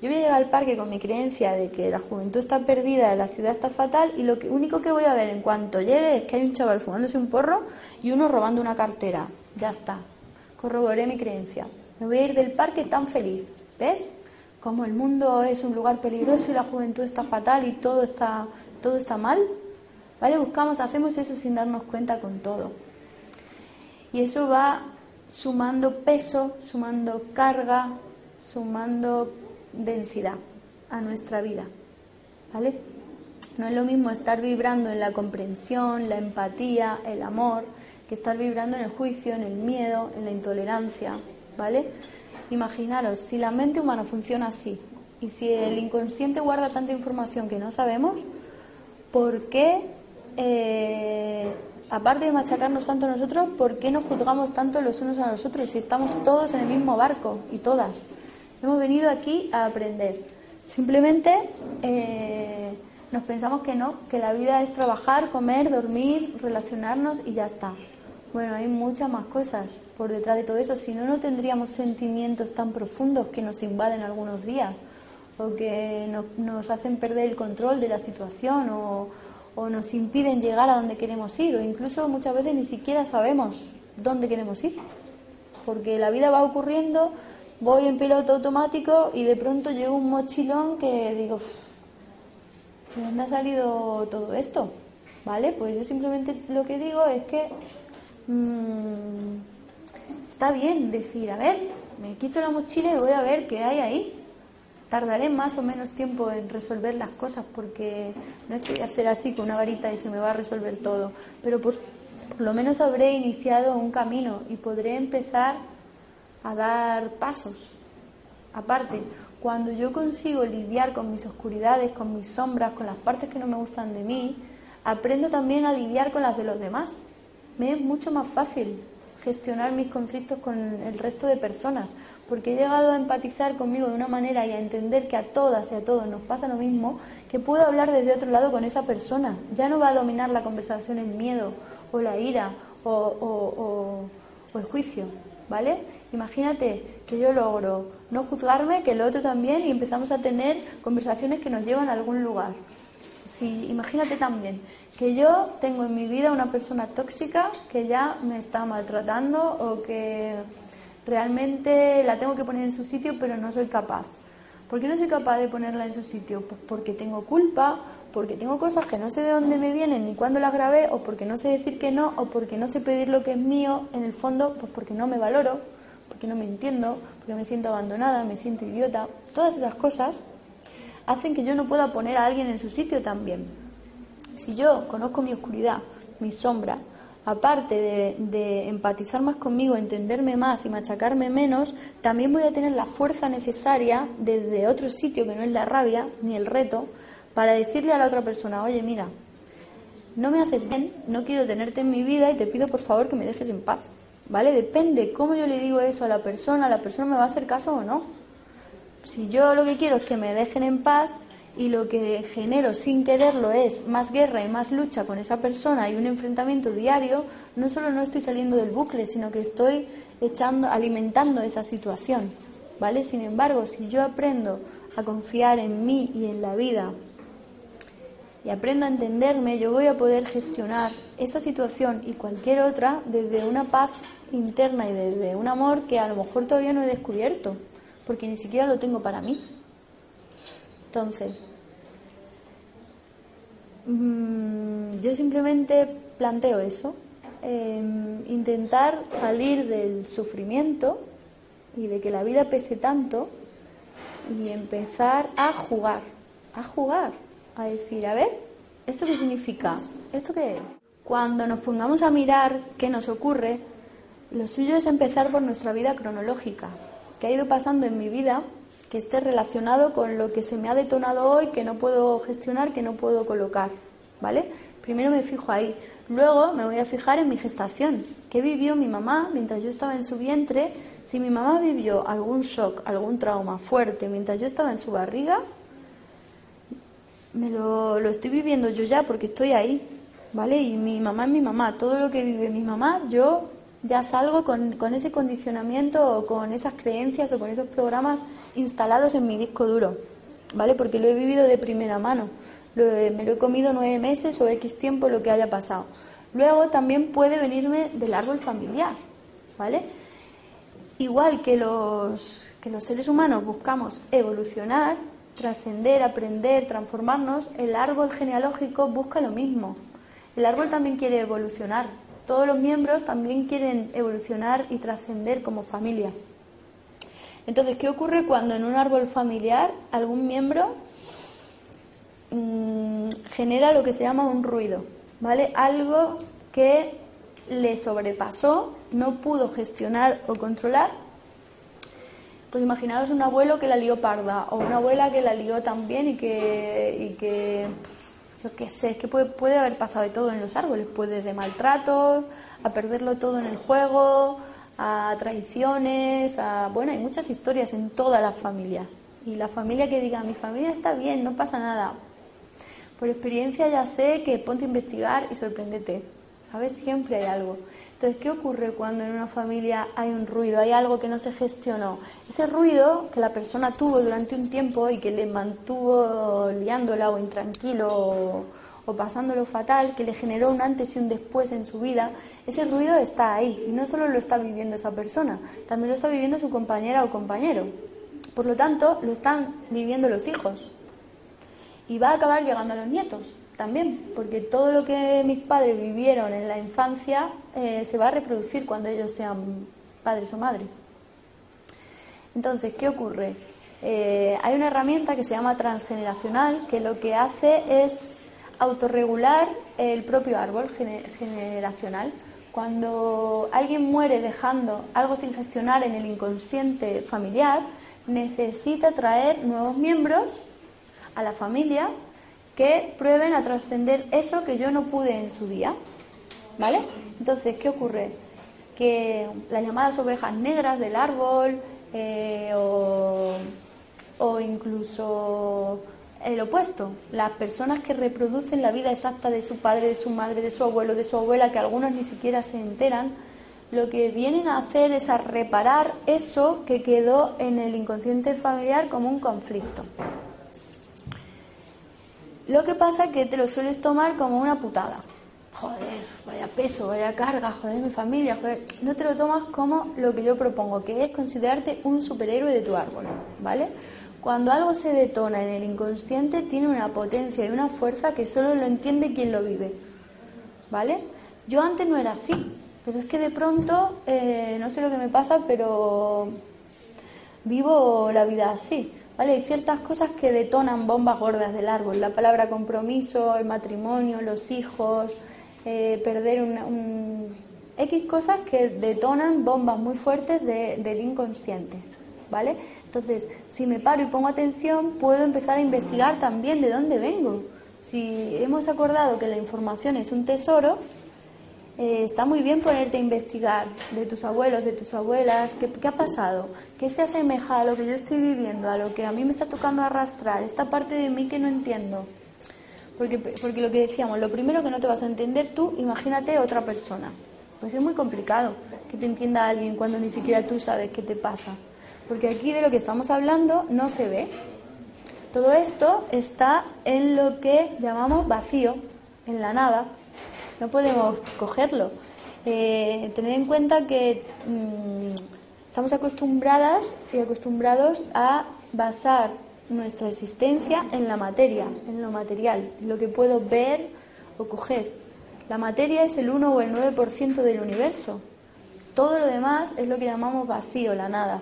Yo voy a llegar al parque con mi creencia de que la juventud está perdida, la ciudad está fatal y lo único que voy a ver en cuanto llegue es que hay un chaval fumándose un porro y uno robando una cartera. Ya está. Corroboré mi creencia. Me voy a ir del parque tan feliz. ¿Ves? Como el mundo es un lugar peligroso y la juventud está fatal y todo está, todo está mal. ¿Vale? Buscamos, hacemos eso sin darnos cuenta con todo. Y eso va sumando peso, sumando carga, sumando densidad a nuestra vida. ¿Vale? No es lo mismo estar vibrando en la comprensión, la empatía, el amor, que estar vibrando en el juicio, en el miedo, en la intolerancia, ¿vale? Imaginaros, si la mente humana funciona así y si el inconsciente guarda tanta información que no sabemos, ¿por qué, eh, aparte de machacarnos tanto nosotros, por qué nos juzgamos tanto los unos a los otros si estamos todos en el mismo barco y todas? Hemos venido aquí a aprender. Simplemente eh, nos pensamos que no, que la vida es trabajar, comer, dormir, relacionarnos y ya está. Bueno, hay muchas más cosas por detrás de todo eso, si no, no tendríamos sentimientos tan profundos que nos invaden algunos días o que nos, hacen perder el control de la situación o, o nos impiden llegar a donde queremos ir o incluso muchas veces ni siquiera sabemos dónde queremos ir porque la vida va ocurriendo voy en piloto automático y de pronto llego un mochilón que digo ¿de dónde ha salido todo esto? ¿vale? pues yo simplemente lo que digo es que Mm, está bien decir, a ver, me quito la mochila y voy a ver qué hay ahí. Tardaré más o menos tiempo en resolver las cosas porque no es que voy a hacer así con una varita y se me va a resolver todo, pero por, por lo menos habré iniciado un camino y podré empezar a dar pasos. Aparte, cuando yo consigo lidiar con mis oscuridades, con mis sombras, con las partes que no me gustan de mí, aprendo también a lidiar con las de los demás me es mucho más fácil gestionar mis conflictos con el resto de personas, porque he llegado a empatizar conmigo de una manera y a entender que a todas y a todos nos pasa lo mismo, que puedo hablar desde otro lado con esa persona. Ya no va a dominar la conversación el miedo o la ira o, el juicio, ¿vale? Imagínate que yo logro no juzgarme, que el otro también, y empezamos a tener conversaciones que nos llevan a algún lugar imagínate también que yo tengo en mi vida una persona tóxica que ya me está maltratando o que realmente la tengo que poner en su sitio pero no soy capaz. ¿Por qué no soy capaz de ponerla en su sitio? Pues porque tengo culpa, porque tengo cosas que no sé de dónde me vienen ni cuándo las grabé, o porque no sé decir que no, o porque no sé pedir lo que es mío, en el fondo, pues porque no me valoro, porque no me entiendo, porque me siento abandonada, me siento idiota. Todas esas cosas hacen que yo no pueda poner a alguien en su sitio también. Si yo conozco mi oscuridad, mi sombra, aparte de, empatizar más conmigo, entenderme más y machacarme menos, también voy a tener la fuerza necesaria desde otro sitio que no es la rabia ni el reto para decirle a la otra persona, oye, mira, no me haces bien, no quiero tenerte en mi vida y te pido por favor que me dejes en paz. ¿Vale? Depende cómo yo le digo eso a la persona, la persona me va a hacer caso o no. Si yo lo que quiero es que me dejen en paz y lo que genero sin quererlo es más guerra y más lucha con esa persona y un enfrentamiento diario, no solo no estoy saliendo del bucle, sino que estoy echando, alimentando esa situación. ¿Vale? Sin embargo, si yo aprendo a confiar en mí y en la vida y aprendo a entenderme, yo voy a poder gestionar esa situación y cualquier otra desde una paz interna y desde un amor que a lo mejor todavía no he descubierto porque ni siquiera lo tengo para mí. Entonces, mm, yo simplemente planteo eso, em, intentar salir del sufrimiento y de que la vida pese tanto y empezar a jugar, a jugar, a decir, a ver, ¿esto qué significa? ¿Esto qué es? Cuando nos pongamos a mirar qué nos ocurre, lo suyo es empezar por nuestra vida cronológica, que ha ido pasando en mi vida que esté relacionado con lo que se me ha detonado hoy, que no puedo gestionar, que no puedo colocar, ¿vale? Primero me fijo ahí. Luego me voy a fijar en mi gestación. ¿Qué vivió mi mamá mientras yo estaba en su vientre? Si mi mamá vivió algún shock, algún trauma fuerte mientras yo estaba en su barriga, me lo, lo estoy viviendo yo ya porque estoy ahí, ¿vale? Y mi mamá es mi mamá. Todo lo que vive mi mamá, yo ya salgo con, con, ese condicionamiento o con esas creencias o con esos programas instalados en mi disco duro, ¿vale? Porque lo he vivido de primera mano. me lo he comido nueve meses o X tiempo lo que haya pasado. Luego también puede venirme del árbol familiar, ¿vale? Igual que los, que los seres humanos buscamos evolucionar, trascender, aprender, transformarnos, el árbol genealógico busca lo mismo. El árbol también quiere evolucionar. Todos los miembros también quieren evolucionar y trascender como familia. Entonces, ¿qué ocurre cuando en un árbol familiar algún miembro mm, genera lo que se llama un ruido? ¿Vale? Algo que le sobrepasó, no pudo gestionar o controlar. Pues imaginaros un abuelo que la lió parda o una abuela que la lió también y que, y que yo qué sé, es que puede, puede haber pasado de todo en los árboles, puede de maltratos, a perderlo todo en el juego, a traiciones, a bueno, hay muchas historias en todas las familias. Y la familia que diga, mi familia está bien, no pasa nada. Por experiencia ya sé que ponte a investigar y sorpréndete. ¿Sabes? Siempre hay algo. Entonces, ¿qué ocurre cuando en una familia hay un ruido, hay algo que no se gestionó? Ese ruido que la persona tuvo durante un tiempo y que le mantuvo liándola o intranquilo o, o pasándolo fatal, que le generó un antes y un después en su vida, ese ruido está ahí y no solo lo está viviendo esa persona, también lo está viviendo su compañera o compañero. Por lo tanto, lo están viviendo los hijos y va a acabar llegando a los nietos también, porque todo lo que mis padres vivieron en la infancia eh, se va a reproducir cuando ellos sean padres o madres. Entonces, ¿qué ocurre? Eh, hay una herramienta que se llama transgeneracional que lo que hace es autorregular el propio árbol generacional. Cuando alguien muere dejando algo sin gestionar en el inconsciente familiar, necesita traer nuevos miembros a la familia que prueben a trascender eso que yo no pude en su día. ¿Vale? Entonces, ¿qué ocurre? Que las llamadas ovejas negras del árbol eh, o, o incluso el opuesto, las personas que reproducen la vida exacta de su padre, de su madre, de su abuelo, de su abuela, que algunos ni siquiera se enteran, lo que vienen a hacer es a reparar eso que quedó en el inconsciente familiar como un conflicto. Lo que pasa es que te lo sueles tomar como una putada. Joder, vaya peso, vaya carga, joder, mi familia, joder. No te lo tomas como lo que yo propongo, que es considerarte un superhéroe de tu árbol, ¿vale? Cuando algo se detona en el inconsciente, tiene una potencia y una fuerza que solo lo entiende quien lo vive, ¿vale? Yo antes no era así, pero es que de pronto, eh, no sé lo que me pasa, pero vivo la vida así. Hay ciertas cosas que detonan bombas gordas del árbol. La palabra compromiso, el matrimonio, los hijos, eh, perder un, X cosas que detonan bombas muy fuertes del inconsciente, ¿vale? Entonces, si me paro y pongo atención, puedo empezar a investigar también de dónde vengo. Si hemos acordado que la información es un tesoro, eh, está muy bien ponerte a investigar de tus abuelos, de tus abuelas, qué, qué ha pasado, qué se asemeja a lo que yo estoy viviendo, a lo que a mí me está tocando arrastrar, esta parte de mí que no entiendo. Porque, porque lo que decíamos, lo primero que no te vas a entender tú, imagínate otra persona. Pues es muy complicado que te entienda alguien cuando ni siquiera tú sabes qué te pasa. Porque aquí de lo que estamos hablando no se ve. Todo esto está en lo que llamamos vacío, en la nada, no podemos cogerlo. Eh, tener en cuenta que mm, estamos acostumbradas y acostumbrados a basar nuestra existencia en la materia, en lo material, lo que puedo ver o coger. La materia es el 1 o el 9% del universo. Todo lo demás es lo que llamamos vacío, la nada.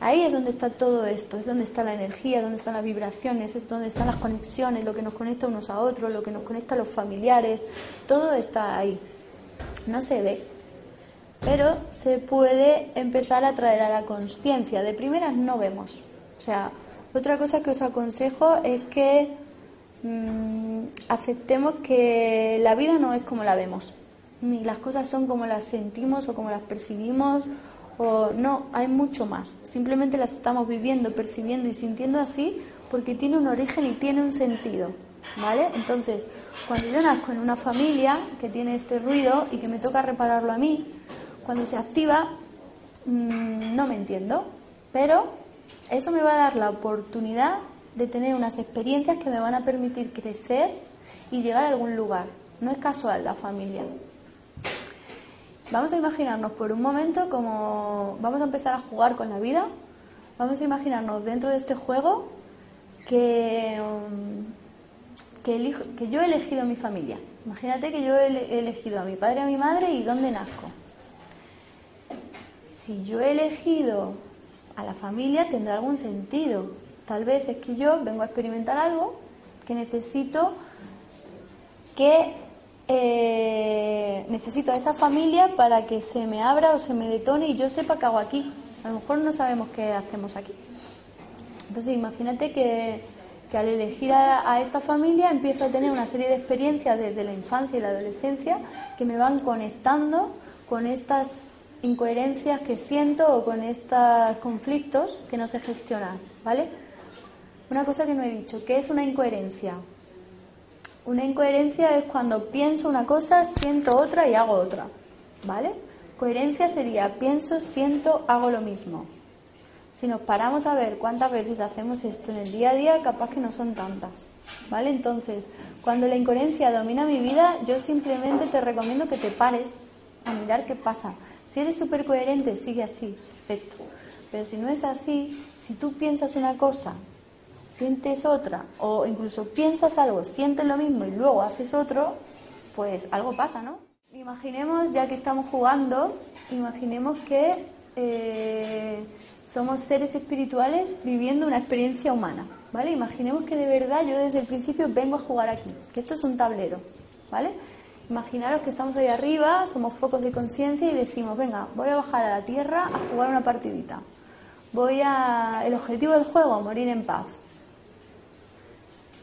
Ahí es donde está todo esto, es donde está la energía, donde están las vibraciones, es donde están las conexiones, lo que nos conecta unos a otros, lo que nos conecta a los familiares, todo está ahí. No se ve, pero se puede empezar a traer a la conciencia. De primeras no vemos. O sea, otra cosa que os aconsejo es que mm, aceptemos que la vida no es como la vemos, ni las cosas son como las sentimos o como las percibimos o no, hay mucho más. Simplemente las estamos viviendo, percibiendo y sintiendo así porque tiene un origen y tiene un sentido. ¿Vale? Entonces, cuando yo nazco en una familia que tiene este ruido y que me toca repararlo a mí, cuando se activa, mm, no me entiendo. Pero eso me va a dar la oportunidad de tener unas experiencias que me van a permitir crecer y llegar a algún lugar. No es casual la familia. Vamos a imaginarnos por un momento como vamos a empezar a jugar con la vida. Vamos a imaginarnos dentro de este juego que, um, que, que yo he elegido mi familia. Imagínate que yo he elegido a mi padre y a mi madre y dónde nazco. Si yo he elegido a la familia tendrá algún sentido. Tal vez es que yo vengo a experimentar algo que necesito que eh, necesito a esa familia para que se me abra o se me detone y yo sepa qué hago aquí. A lo mejor no sabemos qué hacemos aquí. Entonces imagínate que, al elegir a, a, esta familia empiezo a tener una serie de experiencias desde la infancia y la adolescencia que me van conectando con estas incoherencias que siento o con estos conflictos que no sé gestionar, ¿vale? Una cosa que no he dicho, ¿qué es una incoherencia? Una incoherencia es cuando pienso una cosa, siento otra y hago otra, ¿vale? Coherencia sería pienso, siento, hago lo mismo. Si nos paramos a ver cuántas veces hacemos esto en el día a día, capaz que no son tantas, ¿vale? Entonces, cuando la incoherencia domina mi vida, yo simplemente te recomiendo que te pares a mirar qué pasa. Si eres súper coherente, sigue así, perfecto. Pero si no es así, si tú piensas una cosa sientes otra, o incluso piensas algo, sientes lo mismo y luego haces otro, pues algo pasa, ¿no? Imaginemos, ya que estamos jugando, imaginemos que eh, somos seres espirituales viviendo una experiencia humana, ¿vale? Imaginemos que de verdad yo desde el principio vengo a jugar aquí, que esto es un tablero, ¿vale? Imaginaros que estamos ahí arriba, somos focos de conciencia y decimos, venga, voy a bajar a la tierra a jugar una partidita. Voy a... El objetivo del juego, morir en paz.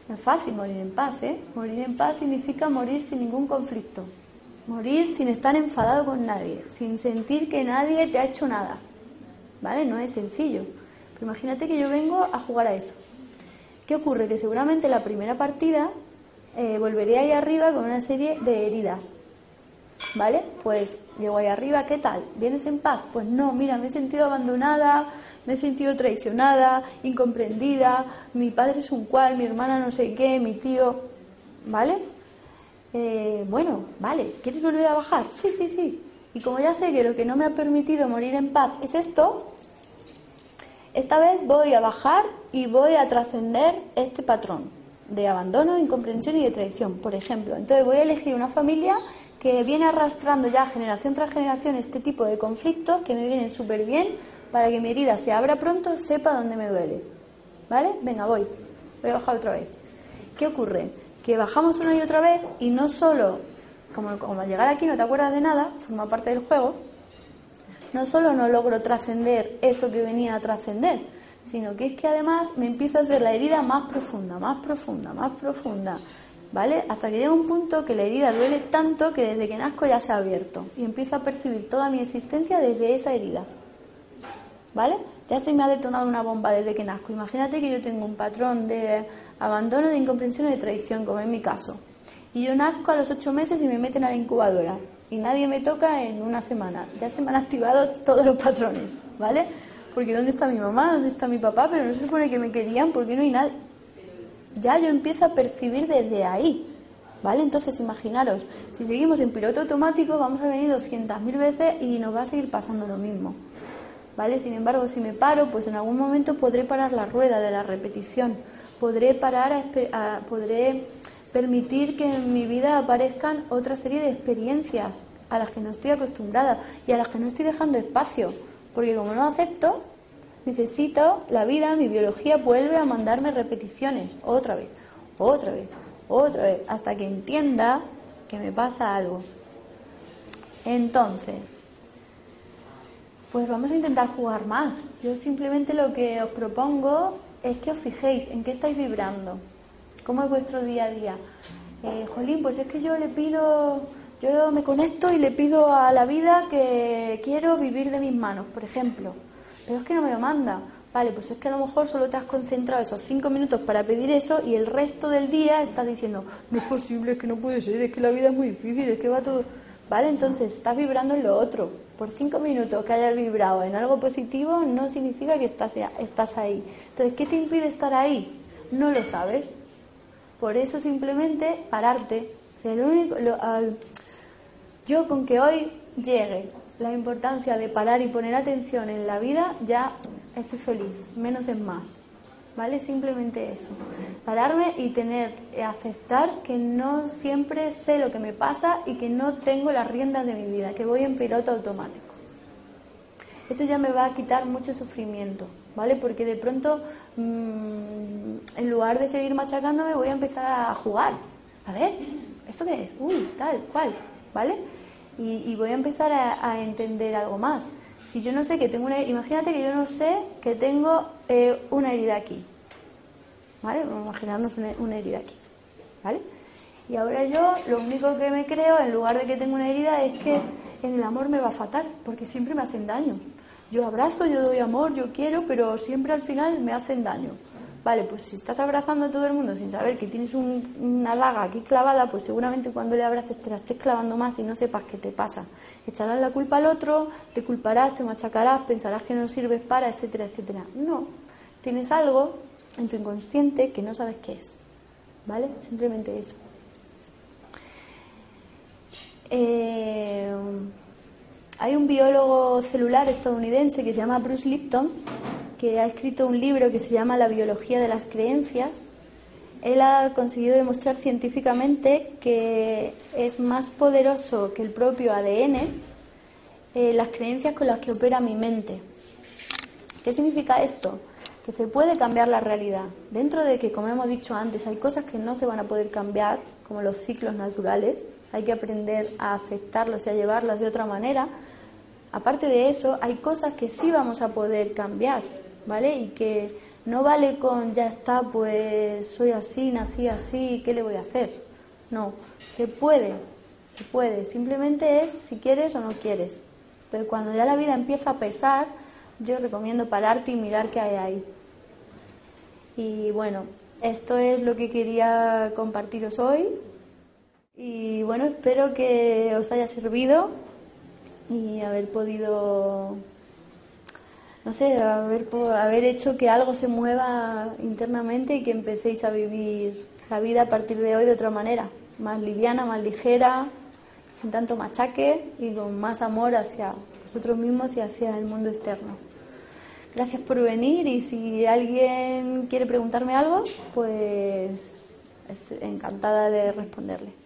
No es fácil morir en paz, ¿eh? Morir en paz significa morir sin ningún conflicto. Morir sin estar enfadado con nadie, sin sentir que nadie te ha hecho nada. ¿Vale? No es sencillo. Pero imagínate que yo vengo a jugar a eso. ¿Qué ocurre? Que seguramente la primera partida eh, volveré ahí arriba con una serie de heridas. ¿Vale? Pues llego ahí arriba, ¿qué tal? ¿Vienes en paz? Pues no, mira, me he sentido abandonada, me he sentido traicionada, incomprendida, mi padre es un cual, mi hermana no sé qué, mi tío, ¿vale? Eh, bueno, vale, ¿quieres volver a bajar? Sí, sí, sí. Y como ya sé que lo que no me ha permitido morir en paz es esto, esta vez voy a bajar y voy a trascender este patrón de abandono, incomprensión y de traición, por ejemplo. Entonces voy a elegir una familia que viene arrastrando ya generación tras generación este tipo de conflictos que me vienen súper bien para que mi herida se abra pronto, sepa dónde me duele. ¿Vale? Venga, voy. Voy a bajar otra vez. ¿Qué ocurre? Que bajamos una y otra vez y no solo, como, como al llegar aquí no te acuerdas de nada, forma parte del juego, no solo no logro trascender eso que venía a trascender, sino que es que además me empieza a hacer la herida más profunda, más profunda, más profunda, ¿vale? Hasta que llega un punto que la herida duele tanto que desde que nazco ya se ha abierto y empiezo a percibir toda mi existencia desde esa herida, ¿vale? Ya se me ha detonado una bomba desde que nazco. Imagínate que yo tengo un patrón de abandono, de incomprensión y de traición, como en mi caso. Y yo nazco a los ocho meses y me meten a la incubadora. Y nadie me toca en una semana. Ya se me han activado todos los patrones, ¿vale? Porque ¿dónde está mi mamá? ¿Dónde está mi papá? Pero no se supone que me querían porque no hay nadie ya yo empiezo a percibir desde ahí. ¿Vale? Entonces, imaginaros, si seguimos en piloto automático, vamos a venir 200.000 veces y nos va a seguir pasando lo mismo. ¿Vale? Sin embargo, si me paro, pues en algún momento podré parar la rueda de la repetición. Podré parar, a, podré permitir que en mi vida aparezcan otra serie de experiencias a las que no estoy acostumbrada y a las que no estoy dejando espacio. Porque como no acepto, necesito, la vida, mi biología vuelve a mandarme repeticiones, otra vez, otra vez, otra vez, hasta que entienda que me pasa algo. Entonces, pues vamos a intentar jugar más. Yo simplemente lo que os propongo es que os fijéis en qué estáis vibrando, cómo es vuestro día a día. Eh, Jolín, pues es que yo le pido, yo me conecto y le pido a la vida que quiero vivir de mis manos, por ejemplo pero es que no me lo manda. Vale, pues es que a lo mejor solo te has concentrado esos cinco minutos para pedir eso y el resto del día estás diciendo, no es posible, es que no puede ser, es que la vida es muy difícil, es que va todo... Vale, entonces estás vibrando en lo otro. Por cinco minutos que hayas vibrado en algo positivo no significa que estás, estás ahí. Entonces, ¿qué te impide estar ahí? No lo sabes. Por eso simplemente pararte. O sea, único, yo con que hoy llegue la importancia de parar y poner atención en la vida, ya estoy feliz, menos es más. ¿Vale? Simplemente eso. Pararme y tener, eh, aceptar que no siempre sé lo que me pasa y que no tengo las riendas de mi vida, que voy en piloto automático. Eso ya me va a quitar mucho sufrimiento, ¿vale? Porque de pronto, mm, en lugar de seguir machacándome, voy a empezar a jugar. A ver, ¿esto qué es? Uy, tal, cual, ¿vale? Y, voy a empezar a entender algo más. Si yo no sé que tengo una... Imagínate que yo no sé que tengo eh, una herida aquí. ¿Vale? Vamos a imaginarnos una, herida aquí. ¿Vale? Y ahora yo lo único que me creo, en lugar de que tengo una herida, es que en el amor me va fatal, porque siempre me hacen daño. Yo abrazo, yo doy amor, yo quiero, pero siempre al final me hacen daño. Vale, pues si estás abrazando a todo el mundo sin saber que tienes una daga aquí clavada, pues seguramente cuando le abraces te la estés clavando más y no sepas qué te pasa. Echarás la culpa al otro, te culparás, te machacarás, pensarás que no sirves para, etcétera, etcétera. No, tienes algo en tu inconsciente que no sabes qué es. ¿Vale? Simplemente eso. Eh, hay un biólogo celular estadounidense que se llama Bruce Lipton que ha escrito un libro que se llama La biología de las creencias, él ha conseguido demostrar científicamente que es más poderoso que el propio ADN eh, las creencias con las que opera mi mente. ¿Qué significa esto? Que se puede cambiar la realidad. Dentro de que, como hemos dicho antes, hay cosas que no se van a poder cambiar, como los ciclos naturales, hay que aprender a aceptarlos y a llevarlos de otra manera. Aparte de eso, hay cosas que sí vamos a poder cambiar, ¿vale? Y que no vale con ya está, pues soy así, nací así, ¿qué le voy a hacer? No, se puede, se puede, simplemente es si quieres o no quieres. Pero cuando ya la vida empieza a pesar, yo recomiendo pararte y mirar qué hay ahí. Y bueno, esto es lo que quería compartiros hoy. Y bueno, espero que os haya servido y haber podido no sé, haber, haber hecho que algo se mueva internamente y que empecéis a vivir la vida a partir de hoy de otra manera, más liviana, más ligera, sin tanto machaque y con más amor hacia vosotros mismos y hacia el mundo externo. Gracias por venir y si alguien quiere preguntarme algo, pues estoy encantada de responderle.